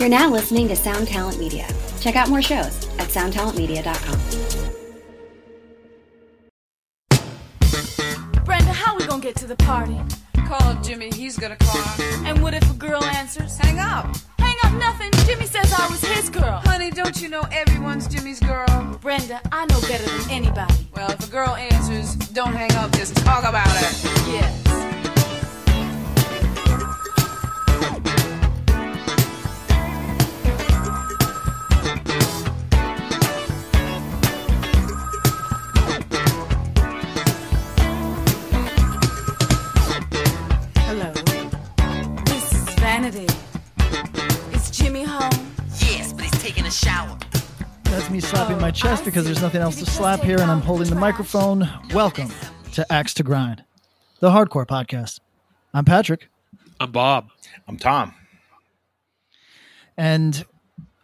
You're now listening to Sound Talent Media. Check out more shows at soundtalentmedia.com. Brenda, how we gonna get to the party? Call up Jimmy, he's got a car. And what if a girl answers? Hang up. Hang up nothing. Jimmy says I was his girl. Honey, don't you know everyone's Jimmy's girl? Brenda, I know better than anybody. Well, if a girl answers, don't hang up, just talk about it. Yes. My chest because there's nothing else to slap here, and I'm holding the the microphone. Welcome to Axe to Grind, the hardcore podcast. I'm Patrick, I'm Bob. I'm Tom. and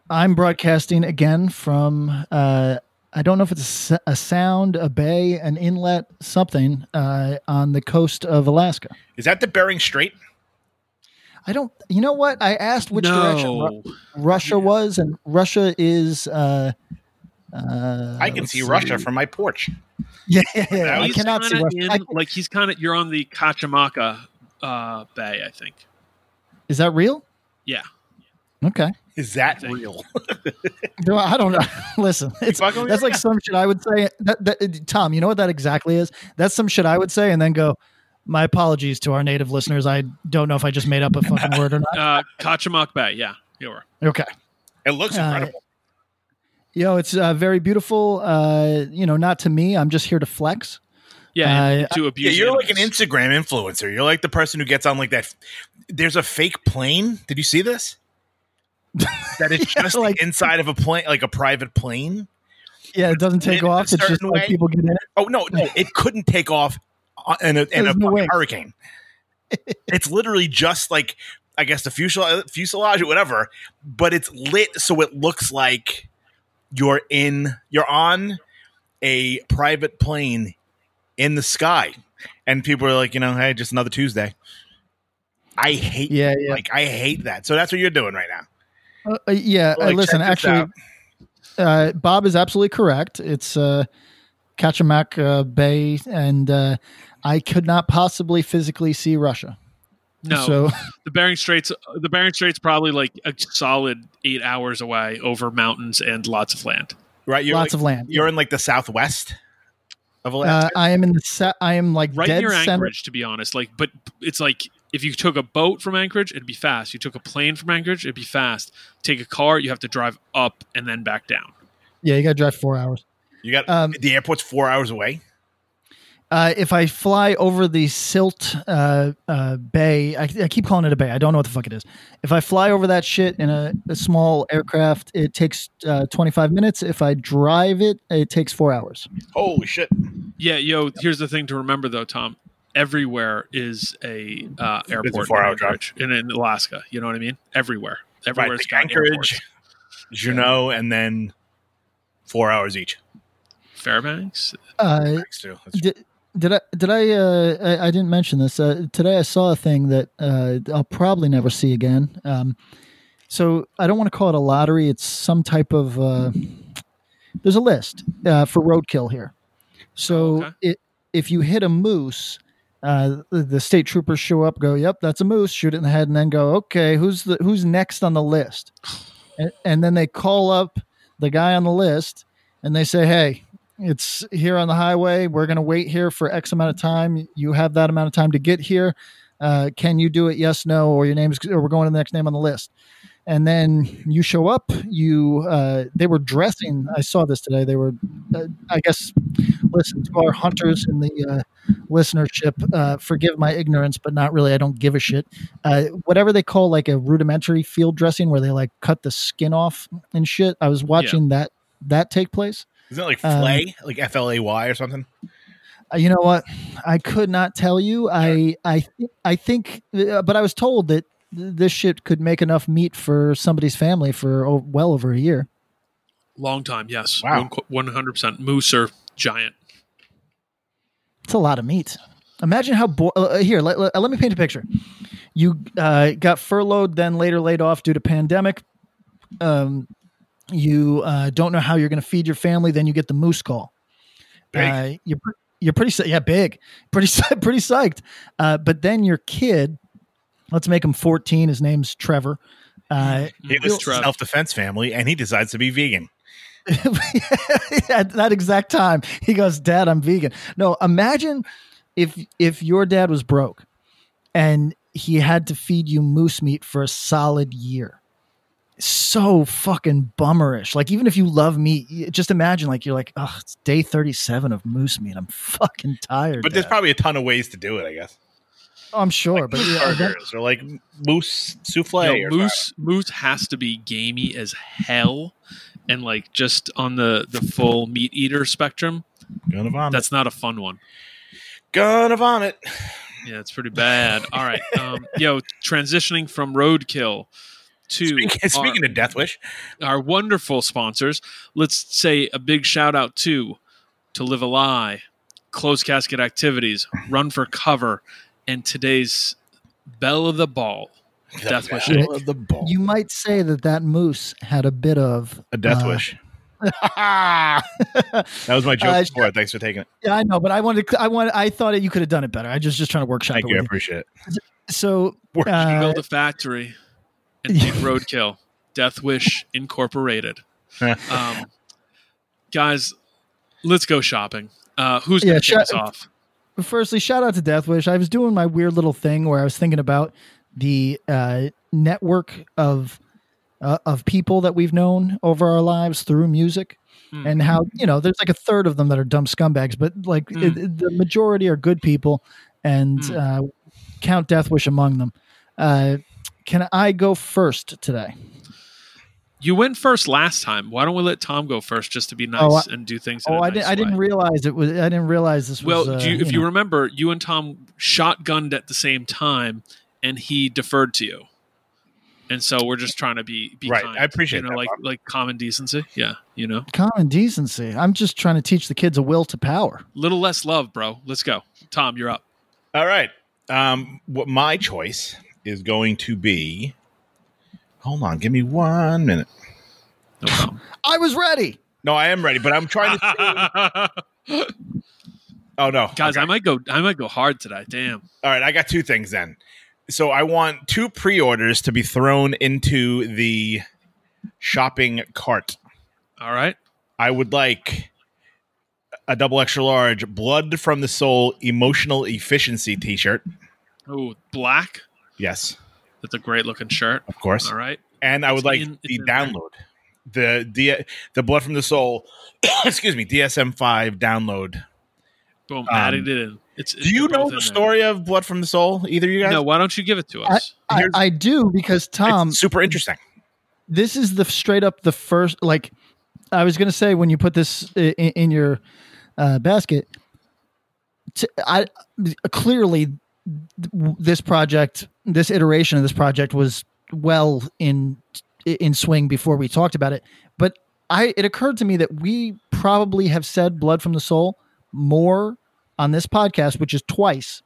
I'm broadcasting again from. Uh, I don't know if it's a sound, a bay, an inlet, something uh, on the coast of Alaska. Is that the Bering Strait? I don't. You know what? I asked which direction Ru- no, Russia was, and Russia is. Uh, uh, I can let's see Russia from my porch. Yeah, yeah, yeah. I cannot see Russia. in- I- like he's kind of you're on the Kachamaka uh, Bay, I think. is that real? Yeah, Okay. Is that real? No, I don't know. Listen, it's that's me? like some shit I would say. That, that, Tom, you know what that exactly is? That's some shit I would say, and then go. My apologies to our native listeners. I don't know if I just made up a fucking word or not. uh, Kachemak Bay. Yeah, you were. Okay. It looks Uh, incredible. Yo, it's uh, very beautiful. Uh, you know, not to me. I'm just here to flex. Yeah, Uh, to yeah, abuse. you're like an. Instagram influencer. You're like the person who gets on like that. There's a fake plane. Did you see this? That is Yeah, just like- the inside of a plane, like a private plane. Yeah, it doesn't take In off. It's just certain like people get in it. Oh no, no, it couldn't take off uh, in a, in a no hurricane. it's literally just like I guess the fuselage, fuselage or whatever, but it's lit so it looks like you're in you're on a private plane in the sky, and people are like, you know, hey, just another Tuesday. I hate, Yeah, yeah, like I hate that. So that's what you're doing right now. uh, uh, yeah. uh, listen, actually, uh, Bob is absolutely correct. It's uh, Kachemak uh, Bay, and uh, I could not possibly physically see Russia. No, So the Bering Straits. The Bering Straits probably like a solid eight hours away over mountains and lots of land. right? You're lots like- of land. You're in like the southwest of Uh, I am in the. Se- I am like Right dead near center. Anchorage, to be honest. Like, but it's like if you took a boat from Anchorage, it'd be fast. You took a plane from Anchorage, it'd be fast. Take a car, you have to drive up and then back down. Yeah, you got to drive four hours. you got um, the airport's four hours away. Uh, if I fly over the Silt uh, uh, Bay, I, I keep calling it a bay. I don't know what the fuck it is. If I fly over that shit in a, a small aircraft, it takes uh, 25 minutes. If I drive it, it takes four hours. Holy shit! Yeah, yo. Here's the thing to remember, though, Tom. Everywhere is a uh, airport four-hour in, Anchorage, in, in Alaska. You know what I mean? Everywhere, Everywhere like got Anchorage, airports. Juneau, and then four hours each. Fairbanks. Uh, Next to that's did, I? Did I, uh, I? I didn't mention this uh, today. I saw a thing that uh, I'll probably never see again. Um, so I don't want to call it a lottery. It's some type of. Uh, there's a list uh, for roadkill here. So Okay. it, if you hit a moose, uh, the, the state troopers show up, go, "Yep, that's a moose." Shoot it in the head, and then go, "Okay, who's the who's next on the list?" And, and then they call up the guy on the list, and they say, "Hey, it's here on the highway. We're going to wait here for X amount of time. You have that amount of time to get here. Uh, can you do it? Yes, no, or your name's, or we're going to the next name on the list. And then you show up. You, uh, they were dressing. I saw this today. They were, uh, I guess, listen to our hunters in the uh, listenership. Uh, forgive my ignorance, but not really. I don't give a shit. Uh, whatever they call like a rudimentary field dressing, where they like cut the skin off and shit. I was watching that that take place. Isn't it like Um, flay, like F L A Y or something? Uh, You know what? I could not tell you. I I th- I think, uh, but I was told that this shit could make enough meat for somebody's family for oh, well over a year. Long time, yes. Wow. One hundred percent. Moose are giant. It's a lot of meat. Imagine how bo- uh, uh, here. Let, let, let me paint a picture. You uh, got furloughed, then later laid off due to pandemic. um, you uh, don't know how you're going to feed your family, then you get the moose call. Big. Uh, you're you're pretty yeah big, pretty pretty psyched. Uh, but then your kid, let's make him 14. His name's Trevor. Uh, He was self defense family, and he decides to be vegan. at that exact time, he goes, "Dad, I'm vegan." No, imagine if if your dad was broke and he had to feed you moose meat for a solid year. So fucking bummerish. Like even if you love meat, just imagine like you're like, oh, it's day 37 of moose meat. I'm fucking tired. But there's probably a ton of ways to do it, I guess. Oh, I'm sure, Like but moose yeah, that- burgers or like moose souffle. Yo, or moose moose has to be gamey as hell, and like just on the the full meat eater spectrum. something. Gonna vomit. That's not a fun one. gonna vomit. Yeah, it's pretty bad. All right, um, yo, transitioning from roadkill to Speaking, our- of Death Wish, our wonderful sponsors. Let's say a big shout out to To Live a Lie, Closed Casket Activities, Run for Cover, and today's Belle of the Ball. Death Wish. Battle of the ball. you might say that that moose had a bit of a Death uh, Wish. that was my joke Uh, before. Thanks for taking it. Yeah, I know, but I wanted, I wanted, I thought you could have done it better. I just just trying to workshop Thank it you. I with you. appreciate it. So, Work- uh, Build a factory and roadkill. Death Wish Incorporated. Um, guys, let's go shopping. Uh, who's Yeah, going to sh- us off? firstly, shout out to Death Wish. I was doing my weird little thing where I was thinking about the uh, network of uh, of people that we've known over our lives through music, Hmm. and how you know there's like a third of them that are dumb scumbags, but like Hmm. it- it- the majority are good people, and Hmm. uh, count Death Wish among them. Uh, can I go first today? You went first last time. Why don't we let Tom go first just to be nice Oh, I- and do things? in Oh, a I nice didn't. I didn't realize it was. I didn't realize this was. Well, uh, do you, if you know. remember, you and Tom shotgunned at the same time, and he deferred to you. And so we're just trying to be be Right. kind, I appreciate you know, that, like Bob. like common decency. Yeah, you know, common decency. I'm just trying to teach the kids a will to power. little less love, bro. Let's go, Tom. You're up. All right. Um, what my choice is going to be. Hold on, give me one minute. No. I was ready. No, I am ready, but I'm trying to. oh no, Guys, Okay. I might go. I might go hard today. Damn. All right, I got two things then. So I want two pre-orders to be thrown into the shopping cart. All right. I would like a double extra large blood from the soul emotional efficiency t-shirt. Oh, black. Yes, That's a great looking shirt. of course. All right. And I would It's like in- the it's there. download. The D- the blood from the soul, excuse me, DSM-5 download. Boom. Um, added it in. It's. Do you know the story of blood from the soul? Either you guys? No. Why don't you give it to us? I, Here's- I do because Tom, it's super interesting. this is the straight up the first. Like I was going to say when you put this in, in your uh, basket, t- I clearly this project, this iteration of this project was well in in swing before we talked about it. But I it occurred to me that we probably have said "blood from the soul" more on this podcast, which is twice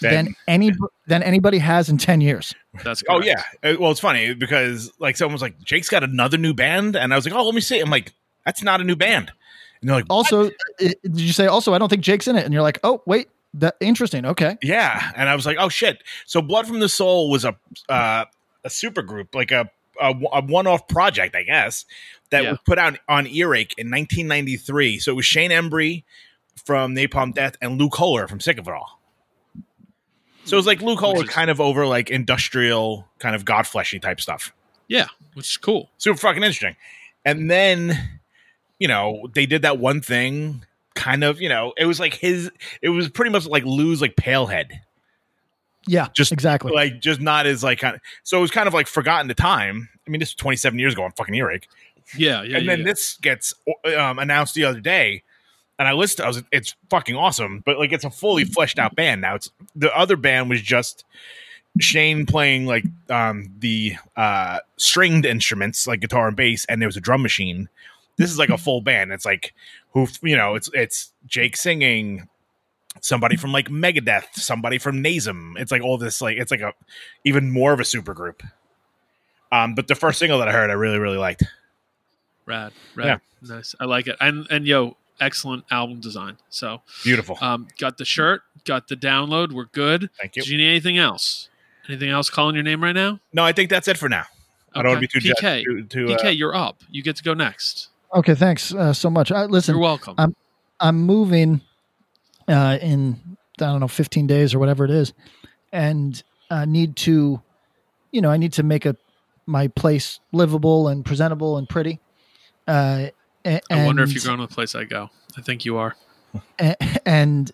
Then- than any than anybody has in ten years. That's. Oh yeah. Uh, Well, it's funny because like someone was like, "Jake's got another new band," and I was like, "Oh, let me see." I'm like, "That's not a new band." And they're like, Also, i- did you say also? I don't think Jake's in it, and you're like, oh wait, that interesting. Okay, "Yeah," and I was like, "Oh shit!" So, Blood from the Soul was a uh, a super group, like a a, a one off project, I guess, that Yeah. was put out on Earache in 1993. So it was Shane Embury from Napalm Death and Lou Koller from Sick of It All. So it was like Lou Koller is- kind of over like industrial kind of godfleshy type stuff. Yeah, which is cool. super fucking interesting. And then, you know, they did that one thing, kind of, you know, it was like his, it was pretty much like lose like Pailhead, yeah, Just exactly. like just not as like kind of. So it was kind of like forgotten to time. I mean, this was 27 years ago on fucking earache, Yeah, yeah. and yeah, then yeah. this gets um, announced the other day. And I listened. I was, it's fucking awesome, but like it's a fully fleshed out band now. It's the other band was just Shane playing like um the uh stringed instruments like guitar and bass and there was a drum machine. This is like a full band. It's like who you know, it's it's Jake singing, somebody from like Megadeth, somebody from Nazem. It's like all this like it's like a even more of a super group. Um, but the first single that I heard, I really really liked. Rad, rad, nice. I like it. And and yo, excellent album design. So, Beautiful. um, got the shirt, got the download. We're good. Thank you. Do you need anything else? Anything else calling your name right now? No, I think that's it for now. I don't want to be too PK. jet- too, too, uh, PK, you're up. You get to go next. Okay, thanks uh, so much. Uh, listen, You're welcome. I'm- I'm moving uh, in I don't know 15 days or whatever it is, and uh, need to, you know, I need to make a my place livable and presentable and pretty. Uh, a- I wonder if you're going to the place I go. I think you are. a- and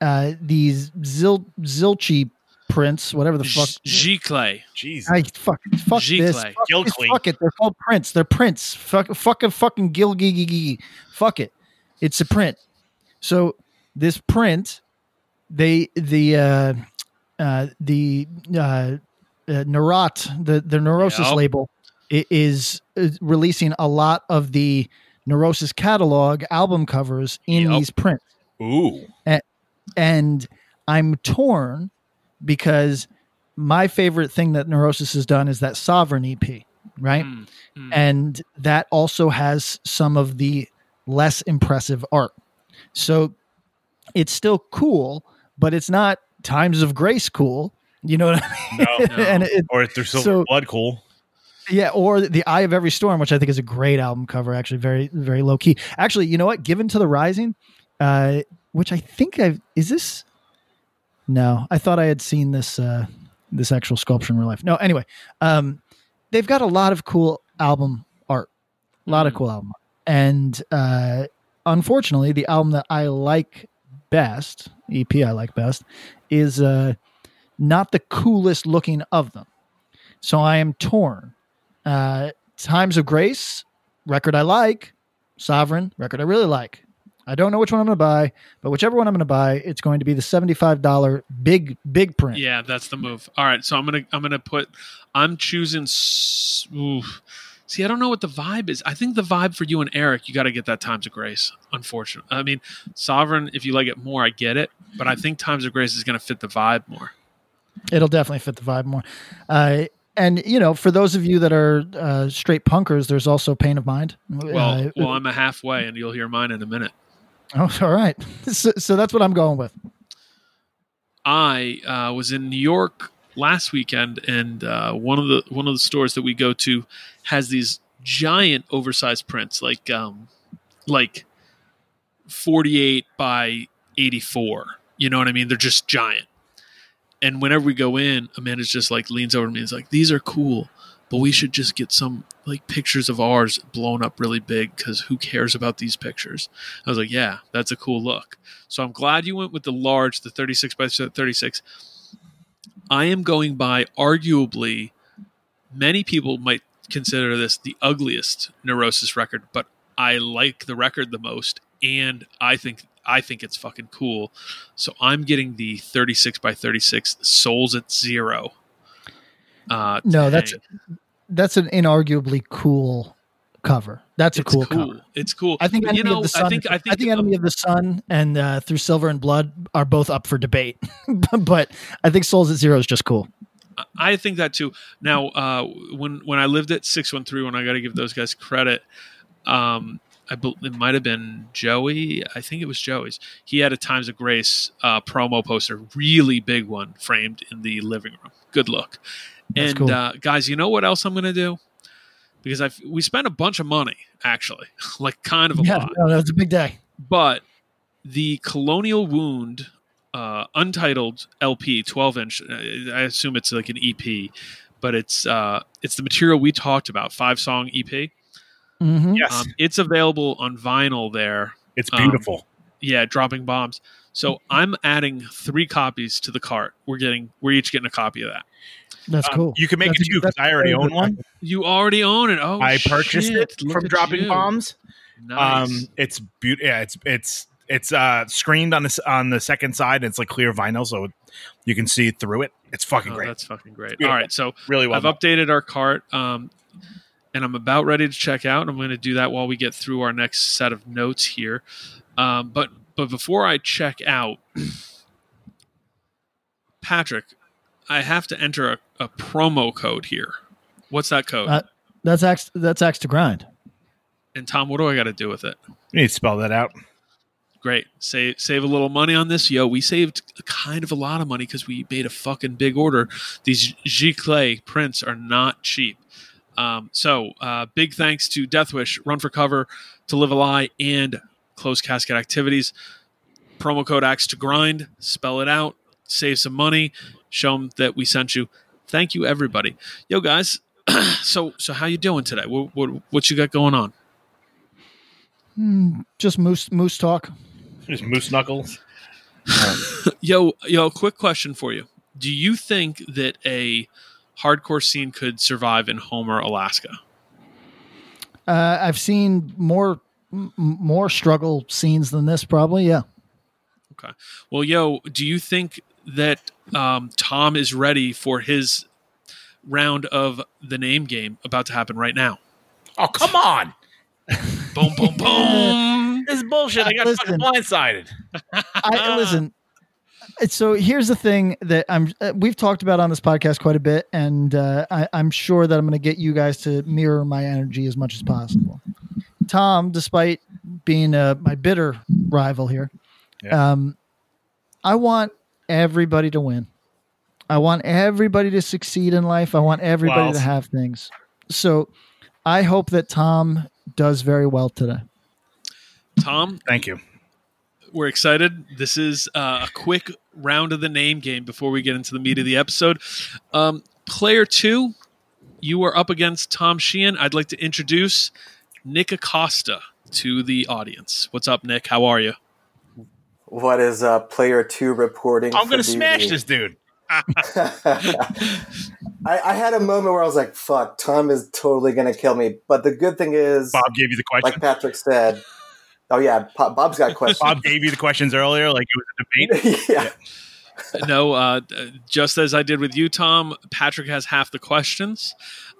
uh, these zil zilchy prints, whatever the fuck. G Clay. Jeez. I fuck fuck G this. Clay. Fuck, Gilclay. fuck it. They're called prints. They're prints. Fuck fucking fucking gil. Fuck it. It's a print. So this print, they the uh, uh, the uh, uh, Neurot the the Neurosis Yep. label i- is, is releasing a lot of the Neurosis catalog album covers in Yep. these prints Ooh. and I'm torn because my favorite thing that Neurosis has done is that Sovereign EP, right? Mm, mm. And that also has some of the less impressive art. So it's still cool, but it's not Times of Grace cool. You know what I mean? No. No. and it, Or if there's silver So- blood, cool. yeah, or the Eye of Every Storm, which I think is a great album cover. Actually, very very low key. Actually, you know what? Given to the Rising, uh, which I think I've is this. No, I thought I had seen this uh, this actual sculpture in real life. No, anyway, um, they've got a lot of cool album art, a lot of Mhm. cool album, art. and uh, unfortunately, the album that I like best, EP I like best, is uh, not the coolest looking of them. So I am torn. Uh, Times of Grace, record I like. Sovereign, record I really like. I don't know which one I'm going to buy, but whichever one I'm going to buy, it's going to be the $75 big, big print. Yeah, that's the move. All right, so I'm gonna I'm gonna put I'm choosing. oof. See, I don't know what the vibe is. I think the vibe for you and Eric, you got to get that Times of Grace. Unfortunately, I mean, Sovereign. If you like it more, I get it, but I think Times of Grace is gonna fit the vibe more. It'll definitely fit the vibe more. Uh, and, you know, for those of you that are uh, straight punkers, there's also Pain of Mind. Well, Uh, well, I'm a halfway, and you'll hear mine in a minute. Oh, all right. So, so that's what I'm going with. I uh, was in New York last weekend, and uh, one of the one of the stores that we go to has these giant oversized prints, like um, like forty eight by eighty four. You know what I mean? They're just giant. And whenever we go in, Amanda's just like leans over to me and is like, "These are cool, but we should just get some like pictures of ours blown up really big because who cares about these pictures?" I was like, "Yeah, that's a cool look." So I'm glad you went with the large, the 36 by 36. I am going by arguably, many people might consider this the ugliest Neurosis record, but I like the record the most, and I think I think it's fucking cool. So I'm getting the 36 by 36 Souls at Zero. Uh, No, to that's- That's an inarguably cool cover. That's a cool, cool. cover. It's cool. I think But, Enemy you know, of the Sun. I think I think, Enemy of the Sun and uh, Through Silver and Blood are both up for debate, but I think Souls at Zero is just cool. I think that too. Now, uh, when when I lived at six one three, when I got to give those guys credit, um, I bel it might have been Joey. I think it was Joey's. He had a Times of Grace uh, promo poster, really big one, framed in the living room. Good look. That's and cool. uh, guys, you know what else I'm going to do? Because I we spent a bunch of money actually, like kind of a lot. Yeah, lot no, that's a big day. but the Colonial Wound uh, untitled LP, 12 inch. uh, I assume it's like an EP, but it's uh, it's the material we talked about, five song EP. hmm Yes. Um, it's available on vinyl there. it's um, beautiful. Yeah, dropping bombs. So I'm adding three copies to the cart. We're getting we're each getting a copy of that. That's Um, cool. you can make That's it too because I already own one. You already own it. Oh, I purchased shit. it Look from Dropping you. Bombs. Nice. Um, it's beautiful. Yeah, it's it's it's uh screened on this on the second side. And it's like clear vinyl, so you can see through it. It's fucking Oh, great. That's fucking great. All right, so Really well. I've done. updated our cart, um, and I'm about ready to check out. I'm going to do that while we get through our next set of notes here. Um, but but before I check out, Patrick, I have to enter a, a promo code here. What's that code? Uh, that's axe. That's axe to grind. and Tom, what do I got to do with it? You need to spell that out. Great. Save save a little money on this. Yo, we saved kind of a lot of money because we made a fucking big order. These Giclée prints are not cheap. Um, so uh, big thanks to Deathwish, Run for Cover, To Live a Lie, and Closed Casket Activities. Promo code Axe to Grind. Spell it out. Save some money. Show them that we sent you. Thank you, everybody. Yo, guys. so so how you doing today? What, what what you got going on? Just moose moose talk. Just moose knuckles. Yo, yo, quick question for you. Do you think that a hardcore scene could survive in Homer, Alaska? Uh, I've seen more m- more struggle scenes than this. Probably, yeah. Okay. Well, yo, do you think that um, Tom is ready for his round of the name game about to happen right now? Oh, come on. Boom, boom, boom. This is bullshit. I got Listen. fucking blindsided. I listen. So here's the thing that I'm. Uh, we've talked about on this podcast quite a bit, and uh, I, I'm sure that I'm going to get you guys to mirror my energy as much as possible. Tom, despite being uh, my bitter rival here, Yeah. um, I want everybody to win. I want everybody to succeed in life. I want everybody Well- to have things. So I hope that Tom does very well today. Tom, Thank you. we're excited. This is uh, a quick round of the name game before we get into the meat of the episode. Um, player two, you are up against Tom Sheehan. I'd like to introduce Nick Acosta to the audience. What's up, Nick? How are you? What is uh, player two reporting? I'm going to smash this dude. I, I had a moment where I was like, "Fuck, Tom is totally gonna kill me." But the good thing is, Bob gave you the question. like Patrick said, oh yeah, Bob, Bob's got questions. Bob gave you the questions earlier, like it was a debate. yeah. no, uh, just as I did with you, Tom, Patrick has half the questions.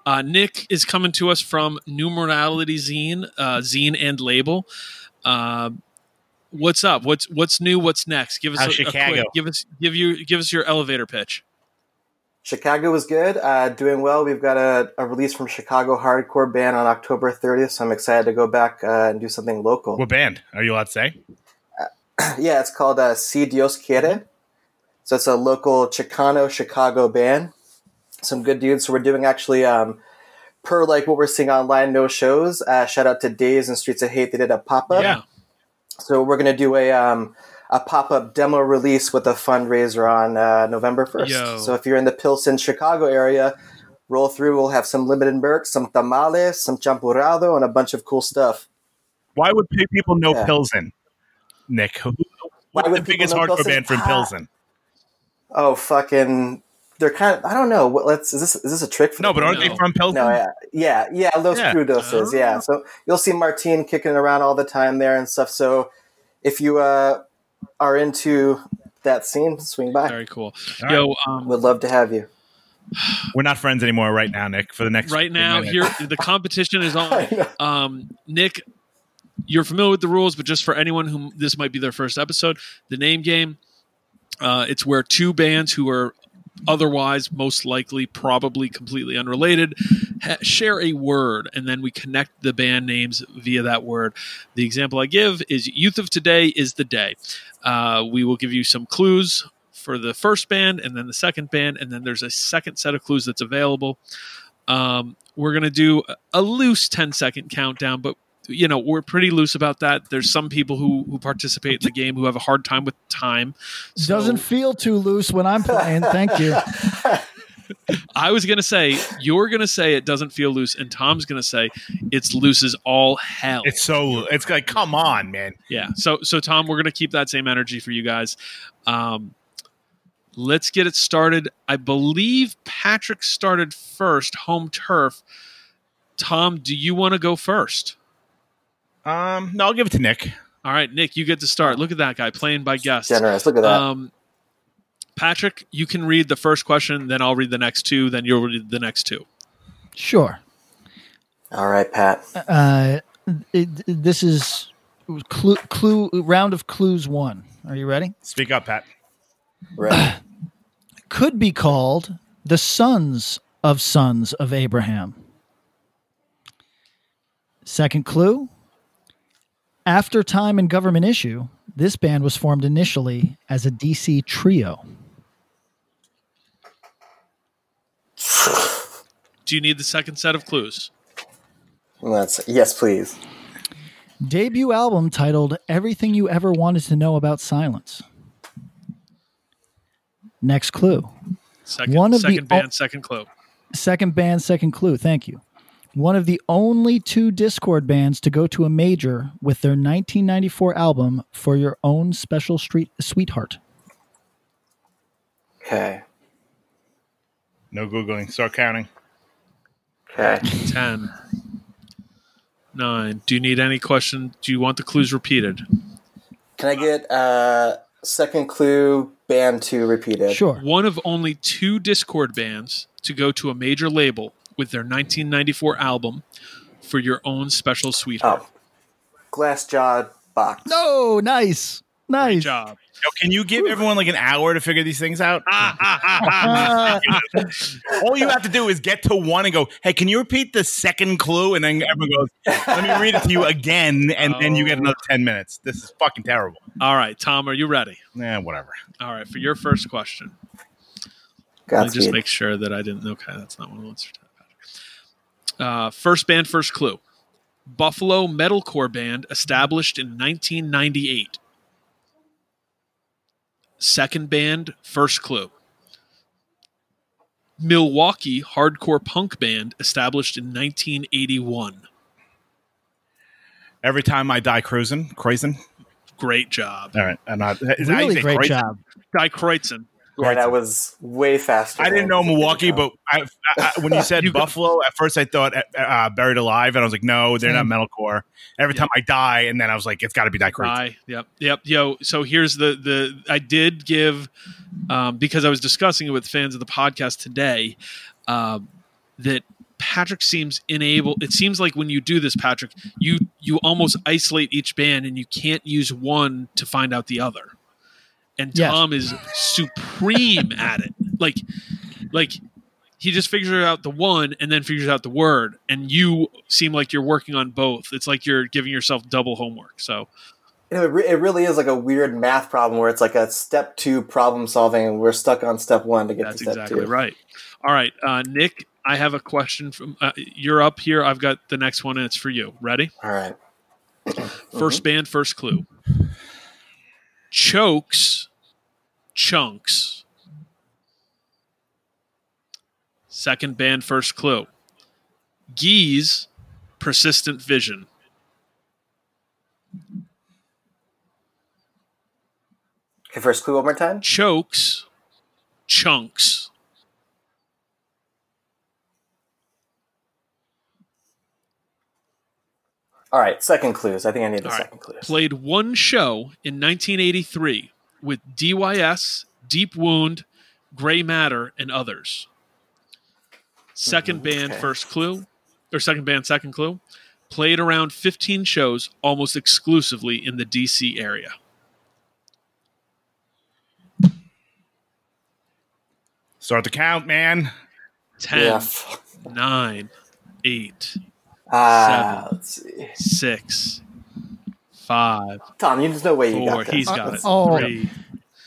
Uh, Nick is coming to us from Numerality Zine, uh, Zine and Label. Uh, what's up? What's what's new? What's next? Give us How's a, a quick, give us give you give us your elevator pitch. Chicago was good, uh, doing well. We've got a, a release from Chicago hardcore band on October 30th, so I'm excited to go back uh, and do something local. What band? Are you allowed to say? Yeah, it's called uh, Si Dios Quiere. So it's a local Chicano Chicago band. Some good dudes. So we're doing actually, um, per like what we're seeing online, no shows. Uh, shout out to Days and Streets of Hate. They did a pop up. Yeah, So we're gonna do a um, a pop up demo release with a fundraiser on uh, November first. So if you're in the Pilsen, Chicago area, roll through. We'll have some limited merch, some tamales, some champurrado, and a bunch of cool stuff. Why would people know Yeah. Pilsen? Nick, who, Why the biggest hardcore Pilsen? band from Ah. Pilsen? Oh fucking! They're kind of. I don't know. What? Let's. Is this is this a trick? For No, them? but aren't No. they from Pilsen? No, yeah, yeah, yeah. Los Yeah. Crudos, yeah. So you'll see Martine kicking around all the time there and stuff. So if you uh, are into that scene, swing by. very cool. All Yo, um, Would love to have you. We're not friends anymore right now, Nick. For the next right now minute. here the competition is on. Um, Nick, you're familiar with the rules, but just for anyone who this might be their first episode, the name game. Uh, it's where two bands who are otherwise most likely probably completely unrelated ha- share a word and then we connect the band names via that word. The example i give is youth of today is the day. Uh, we will give you some clues for the first band and then the second band and then there's a second set of clues that's available. Um, we're going to do a loose 10 second countdown but you know we're pretty loose about that there's some people who who participate in the game who have a hard time with time So- Doesn't feel too loose when I'm playing. Thank you. I was gonna say you're gonna say it doesn't feel loose, and Tom's gonna say it's loose as all hell. it's so it's like, come on, man. yeah. So so Tom, we're gonna keep that same energy for you guys. Um, let's get it started. I believe Patrick started first, home turf. Tom, do you want to go first? Um, no, I'll give it to Nick. All right, Nick, you get to start. Look at that guy playing by guests. Generous. Look at that. Um, Patrick, you can read the first question, then I'll read the next two, then you'll read the next two. Sure. all right, Pat. Uh, it, this is clue, clue round of clues one. Are you ready? Speak up, Pat. Right. Could be called the sons of Sons of Abraham. Second clue After Time and Government Issue, this band was formed initially as a DC trio. Do you need the second set of clues? Let's yes, please. Debut album titled Everything You Ever Wanted to Know About Silence. Next clue. Second, One of second o- band, second clue. Second band, second clue. Thank you. One of the only two Dischord bands to go to a major with their 1994 album For Your Own Special Street Sweetheart. Okay. No googling. Start counting. Okay. 10, 9. Do you need any question? Do you want the clues repeated? Can I get uh second clue band two repeated? Sure. One of only two Dischord bands to go to a major label with their 1994 album for your own special sweetheart. Oh. Glass jaw box. No, nice. Great Nice. job. Yo, can you give everyone like an hour to figure these things out? All you have to do is get to one and go, "Hey, can you repeat the second clue?" And then everyone goes, "Let me read it to you again," and then you get Oh. another ten minutes. This is fucking terrible. All right, Tom, are you ready? Yeah, whatever. All right, for your first question. Let me just make sure that I didn't. Okay, that's not one of the ones. Uh, first band, first clue. Buffalo metalcore band established in 1998. Second band, first clue. Milwaukee hardcore punk band established in 1981. Every time I die cruising, cruising. Great job. All right, and I'm not. Is that how you really say great cruising? job. Die Kreutzen. Yeah, that was way faster. I didn't know Milwaukee, Tom. but I, I, when you said You got- Buffalo, at first I thought uh, uh, Buried Alive, and I was like, no, they're not metalcore. Every time I die, and then I was like, it's got to be Die Cruising. Die. Yep. Yep. Yo. So here's the the I did give um, because I was discussing it with fans of the podcast today um, that Patrick seems unable. It seems like when you do this, Patrick, you you almost isolate each band and you can't use one to find out the other. And Yes. Tom is supreme at it. Like, like he just figures out the one and then figures out the word. And you seem like you're working on both. It's like you're giving yourself double homework. So You know, it, re- it really is like a weird math problem where it's like a step two problem solving, and we're stuck on step one to get That's to step exactly two. right. All right, uh, Nick, I have a question from uh, you're up here. I've got the next one, and it's for you. Ready? All right. 1st band, first clue. Chokes, chunks. Second band, first clue. Geese, persistent vision. Okay, first clue one more time. Chokes, chunks. All right, second clues. I think I need the All right. second clues. played one show in 1983 with DYS, Deep Wound, Gray Matter, and others. 2nd band, okay. first clue, or second band, second clue, played around 15 shows almost exclusively in the DC area. Start the count, man. 10, Yeah. fuck. 9, 8, Ah, let's see. 6, 5, Tom, there's no way you got this. He's got it. Oh. 3.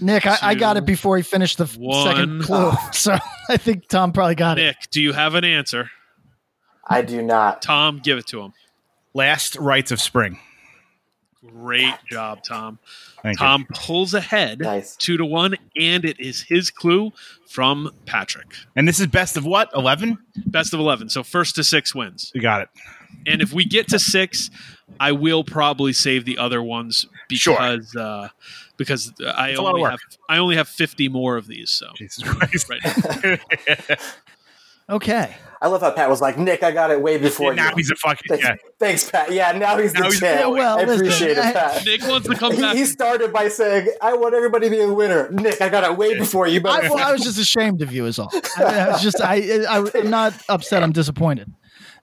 Nick, I, I got it before he finished the one. second clue. So I think Tom probably got it. Nick, do you have an answer? I do not. Tom, give it to him. Last rites of spring. Great job, Tom. Thank Tom pulls ahead Nice. two to one, and it is his clue from Patrick. And this is best of what? Eleven. Best of 11. So first to six wins. You got it. And if we get to six, I will probably save the other ones Sure. because uh, because I It's a lot of only have I only have 50 more of these. So Jesus Christ. right. Okay. I love how Pat was like, Nick, I got it way before now you. he's a fucking Thanks, yeah. thanks, Pat. Yeah, now he's Now the he's- champ. Yeah, well, I appreciate I- it, Pat. Nick wants to come back. he started by saying, "I want everybody to be a winner." Nick, I got it way before you. I, well, I was just ashamed of you, is all. I, I was just, I, I, I'm not upset. I'm disappointed.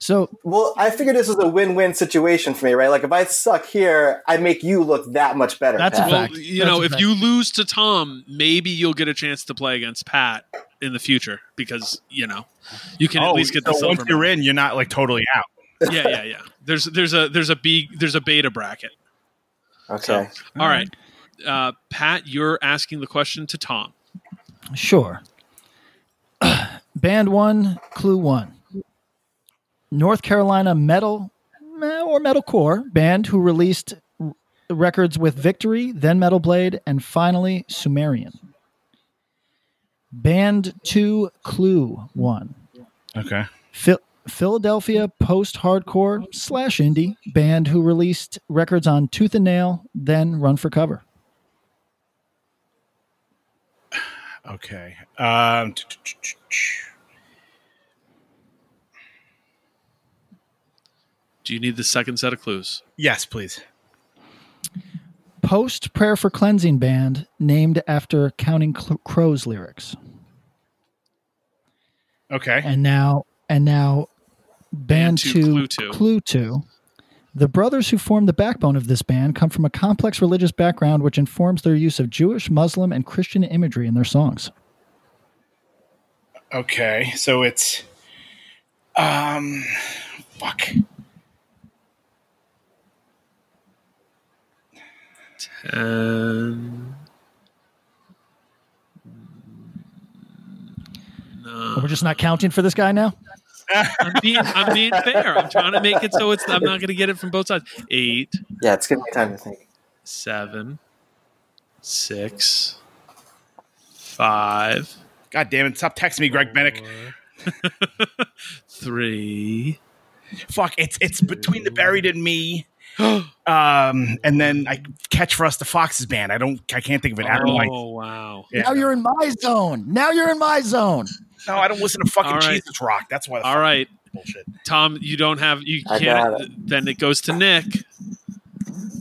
So Well, I figured this was a win-win situation for me, right? Like if I suck here, I make you look that much better. That's a Pat. Well, fact. you That's know, if fact. you lose to Tom, maybe you'll get a chance to play against Pat in the future because you know you can at oh, least get the so silver. once you're in, you're not like totally out. yeah, yeah, yeah. There's there's a there's a B there's a beta bracket. Okay. All right, uh, Pat, you're asking the question to Tom. Sure. Band one, clue one. North Carolina metal or metalcore band who released r- records with Victory, then Metal Blade, and finally Sumerian. Band two, clue one. Okay. Phil- Philadelphia post hardcore slash indie band who released records on Tooth and Nail, then Run for Cover. Okay. Um, Do you need the second set of clues? yes, please. Post Prayer for Cleansing band named after Counting Crows lyrics. Okay. And now and now band, Band two, two, Clue two. Clue two. The brothers who form the backbone of this band come from a complex religious background which informs their use of Jewish, Muslim, and Christian imagery in their songs. Okay. So it's um fuck. Um, and We're just not counting for this guy now? I'm being I'm being fair. I'm trying to make it so it's I'm not going to get it from both sides. Eight, Yeah, it's gonna be time to think. seven, six, five, God damn it! Stop texting me, Greg Bennick. three. Fuck. It's it's between the buried and me. um, and then I catch for us the Foxes band. I don't. I can't think of it. I don't like. Oh wow! Yeah. Now you're in my zone. Now you're in my zone. No, I don't listen to fucking All right. Jesus rock. That's why. The All fuck right, bullshit. Tom, you don't have you I can't. got Then it goes to Nick.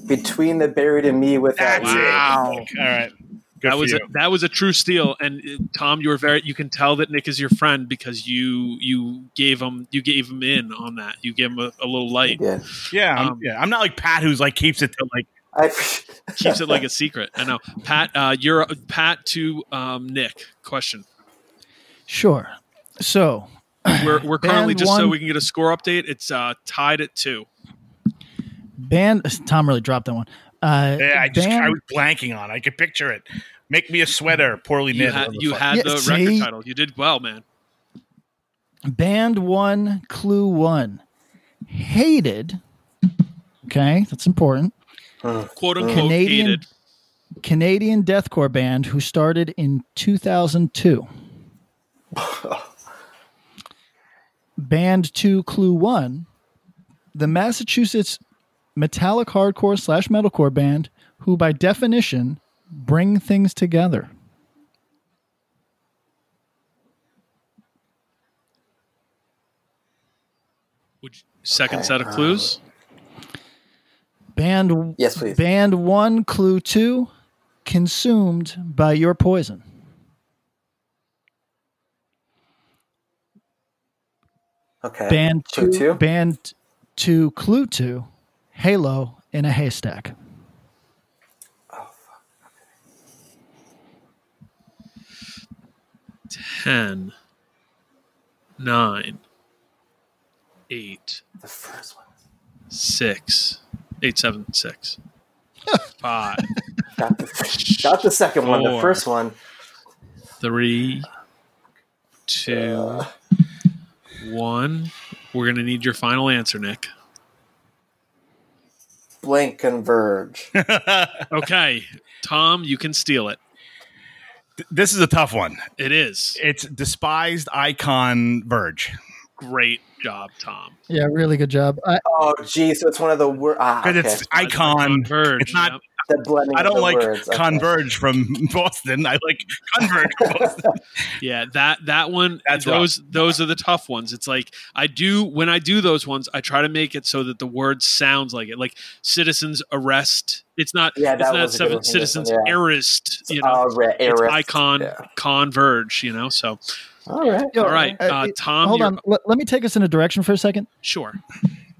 Between the buried and me with that. Wow. All right. Good that was a, that was a true steal. And uh, Tom, you were very. You can tell that Nick is your friend because you you gave him you gave him in on that. You gave him a, a little light. Yeah. yeah, I'm, um, yeah. I'm not like Pat, who's like keeps it to like. I, Keeps it like a secret. I know, Pat. Uh, you're Pat to um, Nick. Question. Sure. So We're we're currently Band just so we can get a score update. It's uh, tied at two. band Tom really dropped that one. Uh, Yeah, I just band, I was blanking on. I could picture it. Make me a sweater, poorly You knit. had the you had Yeah, the see? record title. You did well, man. Band one, clue one. Hated. Okay, that's important. Quote unquote Canadian hated. Canadian deathcore band who started in 2002. band two, clue one. The Massachusetts metallic hardcore slash metalcore band who, by definition, bring things together. Would you, second Okay, set of clues. Band Yes, please. Band one, clue two, consumed by your poison. okay. Band Clue two, two? band two, clue two, Halo in a haystack. Ten. Nine. Eight. The first one. Six. Eight, seven, six. Five. Got the, got the second one. The first one. Three. Two. Uh. One. We're gonna need your final answer, Nick. Blank converge. Okay, Tom, you can steal it. this is a tough one. It is It's despised icon Verge. great job, Tom. Yeah, really good job. I, oh, gee. So it's one of the worst. Ah, Because okay. it's icon. Verge. It's not yep. The blending. I don't the like words. Okay. Converge from Boston. I like Converge from Boston. Yeah, that that one. That's those those are the tough ones. It's like I do when I do those ones. I try to make it so that the word sounds like it. Like citizens arrest. It's not. Yeah, it's that not was a seven, one for this citizens one, yeah. arrest. You know, All right, it's icon Yeah. converge. You know, so All right. All right. uh, uh, Tom. Hold on. Let, let me take us in a direction for a second. Sure.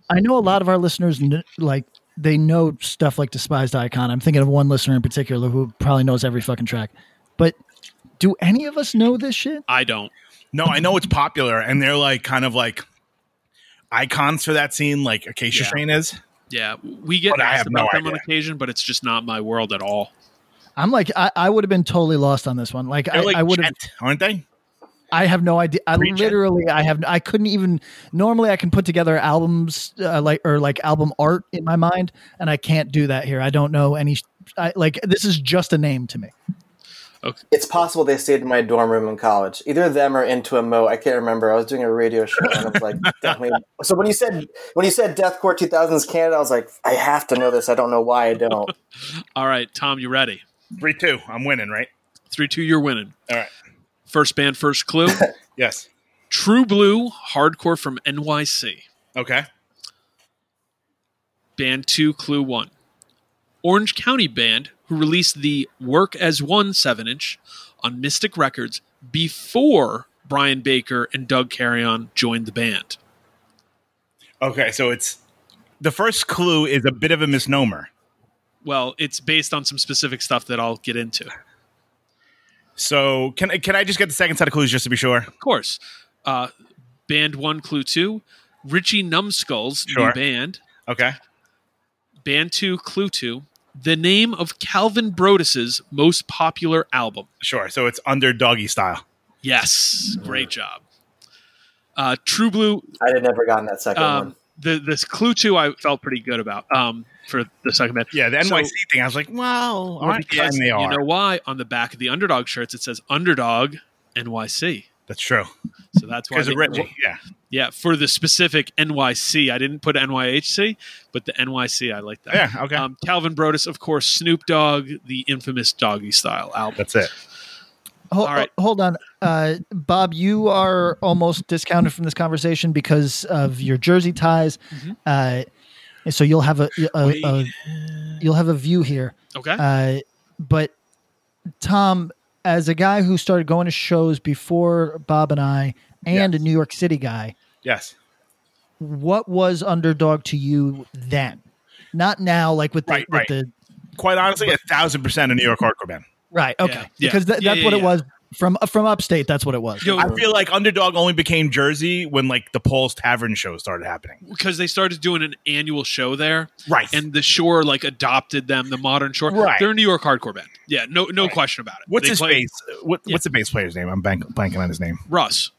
I know a lot of our listeners kn- like they know stuff like despised icon. I'm thinking of one listener in particular who probably knows every fucking track. But do any of us know this shit? I don't. No, I know it's popular, and they're like kind of like icons for that scene, like Acacia Yeah. Strain is. Yeah, we get But I asked have no about them on occasion, but it's just not my world at all. I'm like I, I would have been totally lost on this one. Like I, They're like I would have aren't they? I have no idea. I Pre-gen. literally, I have, I couldn't even. Normally, I can put together albums, uh, like or like album art in my mind, and I can't do that here. I don't know any. I, like this is just a name to me. Okay. It's possible they stayed in my dorm room in college. Either them or into a mo. I can't remember. I was doing a radio show and I was like, definitely. So when you said when you said Deathcore 2000s Canada, I was like, I have to know this. I don't know why I don't. All right, Tom, you ready? Three two. I'm winning, right? Three, two, you're winning. All right. First band, first clue. Yes. True Blue, hardcore from NYC. Okay. Band two, clue one. Orange County band who released the Work as One 7 inch on Mystic Records before Brian Baker and Doug Carrion joined the band. Okay. So it's the first clue is a bit of a misnomer. Well, it's based on some specific stuff that I'll get into. So can can I just get the second set of clues just to be sure? Of course. Uh, band one, clue two. Richie Numbskull's Sure. new band. Okay. Band two, clue two. The name of Calvin Broadus's most popular album. Sure. So it's under doggy style. Yes, great job. Uh, True Blue. I had never gotten that second Um, one. the this clue two I felt pretty good about. Um, for the second band. Yeah, the So- NYC thing. I was like, well, Well, aren't because they are. you know why on the back of the underdog shirts it says underdog NYC. That's true. So that's why Because they, of Richie. Yeah. yeah for the specific NYC. I didn't put NYHC, but the NYC I like that. Yeah. Okay. Um, Calvin Broadus, of course, Snoop Dogg, the infamous Doggy Style album. That's it. Hold, All right. hold on, uh, Bob. You are almost discounted from this conversation because of your jersey ties. Mhm. Uh, so you'll have a, a, a you'll have a view here. Okay. Uh, but Tom, as a guy who started going to shows before Bob and I, and Yes. a New York City guy, Yes. what was underdog to you then? Not now, like with the, Right, with right. the Quite honestly, a thousand percent a New York hardcore band. right. Okay, Yeah, yeah. because th- Yeah, that's yeah, what it was from uh, from upstate. That's what it was. Yo, I feel like Underdog only became Jersey when like the Paul's Tavern show started happening. because they started doing an annual show there, Right. and the Shore like adopted them. The Modern Shore, Right. They're a New York hardcore band. Yeah, no, no Right. question about it. what's They his play- bass? What, What's the bass player's name? I'm bank, blanking on his name. Russ.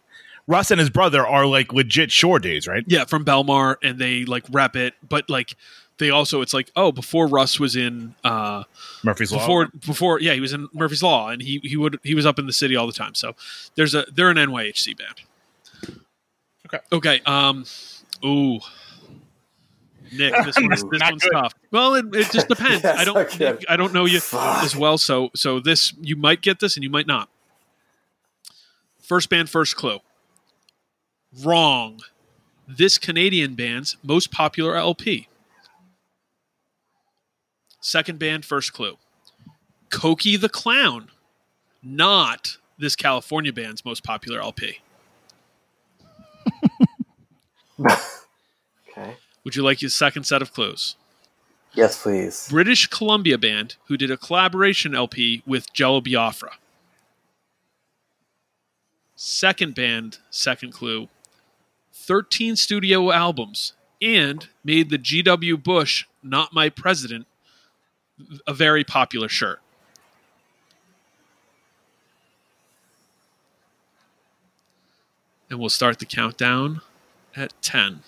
Russ and his brother are like legit shore dudes, right? Yeah, from Belmar, and they like rep it, but like they also it's like oh before Russ was in uh Murphy's Law. before before yeah he was in Murphy's Law and he he would he was up in the city all the time. So there's a they're an NYHC band. Okay. Okay. Um. Ooh. Nick, this one's this one's good. tough. Well, it, it just depends. Yes, I don't okay. I don't know you Fuck. as well. So so this you might get this and you might not. First band, first clue. Wrong. This Canadian band's most popular LP. Second band, first clue. Cokie the Clown, not this California band's most popular LP. Okay. Would you like your second set of clues? Yes, please. British Columbia band who did a collaboration LP with Jello Biafra. Second band, second clue. 13 studio albums and made the GW Bush Not My President a very popular shirt. And we'll start the countdown at 10,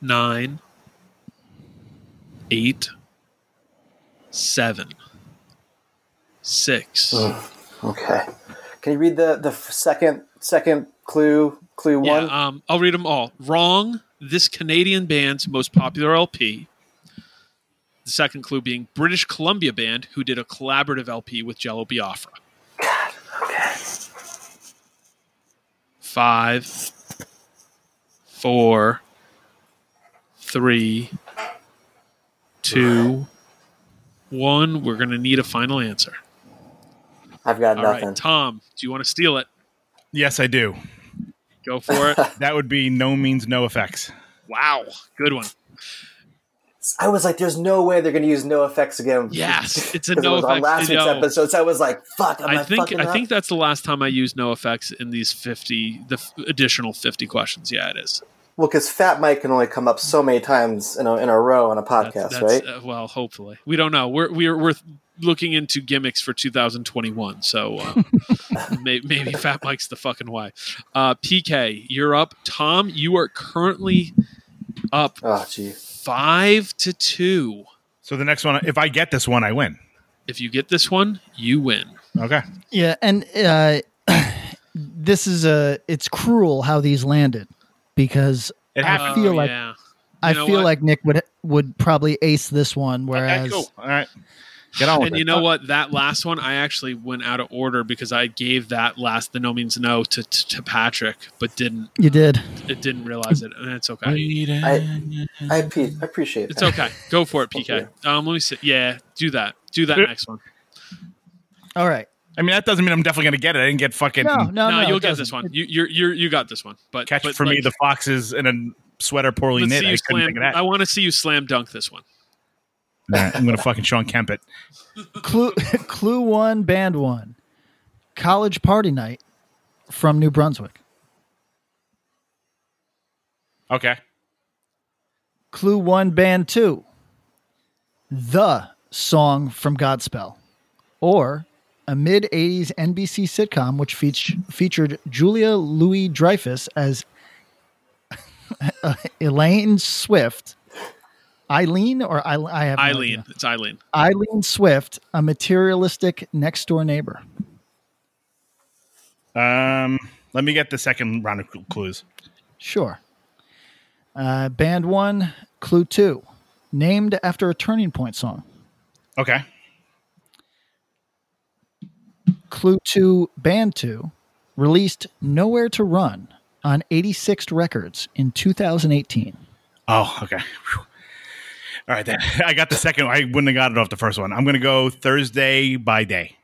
9, eight, seven, six. Okay. Can you read the the second second clue clue Yeah, one? um, I'll read them all. Wrong. This Canadian band's most popular LP. The second clue being British Columbia band who did a collaborative LP with Jello Biafra. God, okay. Five, four, three, two, one. We're going to need a final answer. I've got All nothing. right, Tom, do you want to steal it? Yes, I do. Go for it. That would be no means NOFX. wow, good one. I was like, "There's no way they're going to use NOFX again." Yes, it's a 'Cause it no was on last week's episode. So I was like, "Fuck!" I, think I up? think that's the last time I used NOFX in these fifty, the f- additional fifty questions. Yeah, it is. well, because Fat Mike can only come up so many times in a, in a row on a podcast, That's- right? uh, well, hopefully, we don't know. We're we're we're looking into gimmicks for 2021, so uh, may, maybe Fat Mike's the fucking why. Uh, PK, you're up. Tom, you are currently up oh, gee. five to two. So the next one, if I get this one, I win. If you get this one, you win. Okay. Yeah, and uh, this is a it's cruel how these landed because It I feel Oh, like yeah. I feel what? like Nick would would probably ace this one, whereas okay, cool. All right. Get on with And it. you know what? That last one, I actually went out of order because I gave that last the NoMeansNo to, to, to Patrick, but didn't you did. it didn't realize it, and it's okay. I, I, pe- I appreciate It's okay. Go for it, PK. Um, let me see. Yeah, do that. Do that next one. All right. I mean, that doesn't mean I'm definitely going to get it. I didn't get fucking No, no, No, no. you'll get doesn't. this one. You you're, you're you got this one. But catch but for me the foxes in a sweater poorly let's knit. I slam. think of that. I want to see you slam dunk this one. Right, I'm going to fucking Shawn Kemp it. Clue Clue One Band One, College Party Night from New Brunswick. Okay. Clue One Band Two, the song from Godspell, or a mid '80s NBC sitcom which feat- featured Julia Louis Dreyfus as Elaine Swift. Eileen or I, I have Eileen. idea. It's Eileen. Eileen Swift, a materialistic next door neighbor. Um, let me get the second round of clues. Sure. Uh, band one, clue two, named after a Turning Point song. Okay. Clue two, band two, released Nowhere to Run on 86th Records in 2018. Oh, okay. Whew. All right, then. I got the second. I wouldn't have got it off the first one. I'm going to go Thursday by day.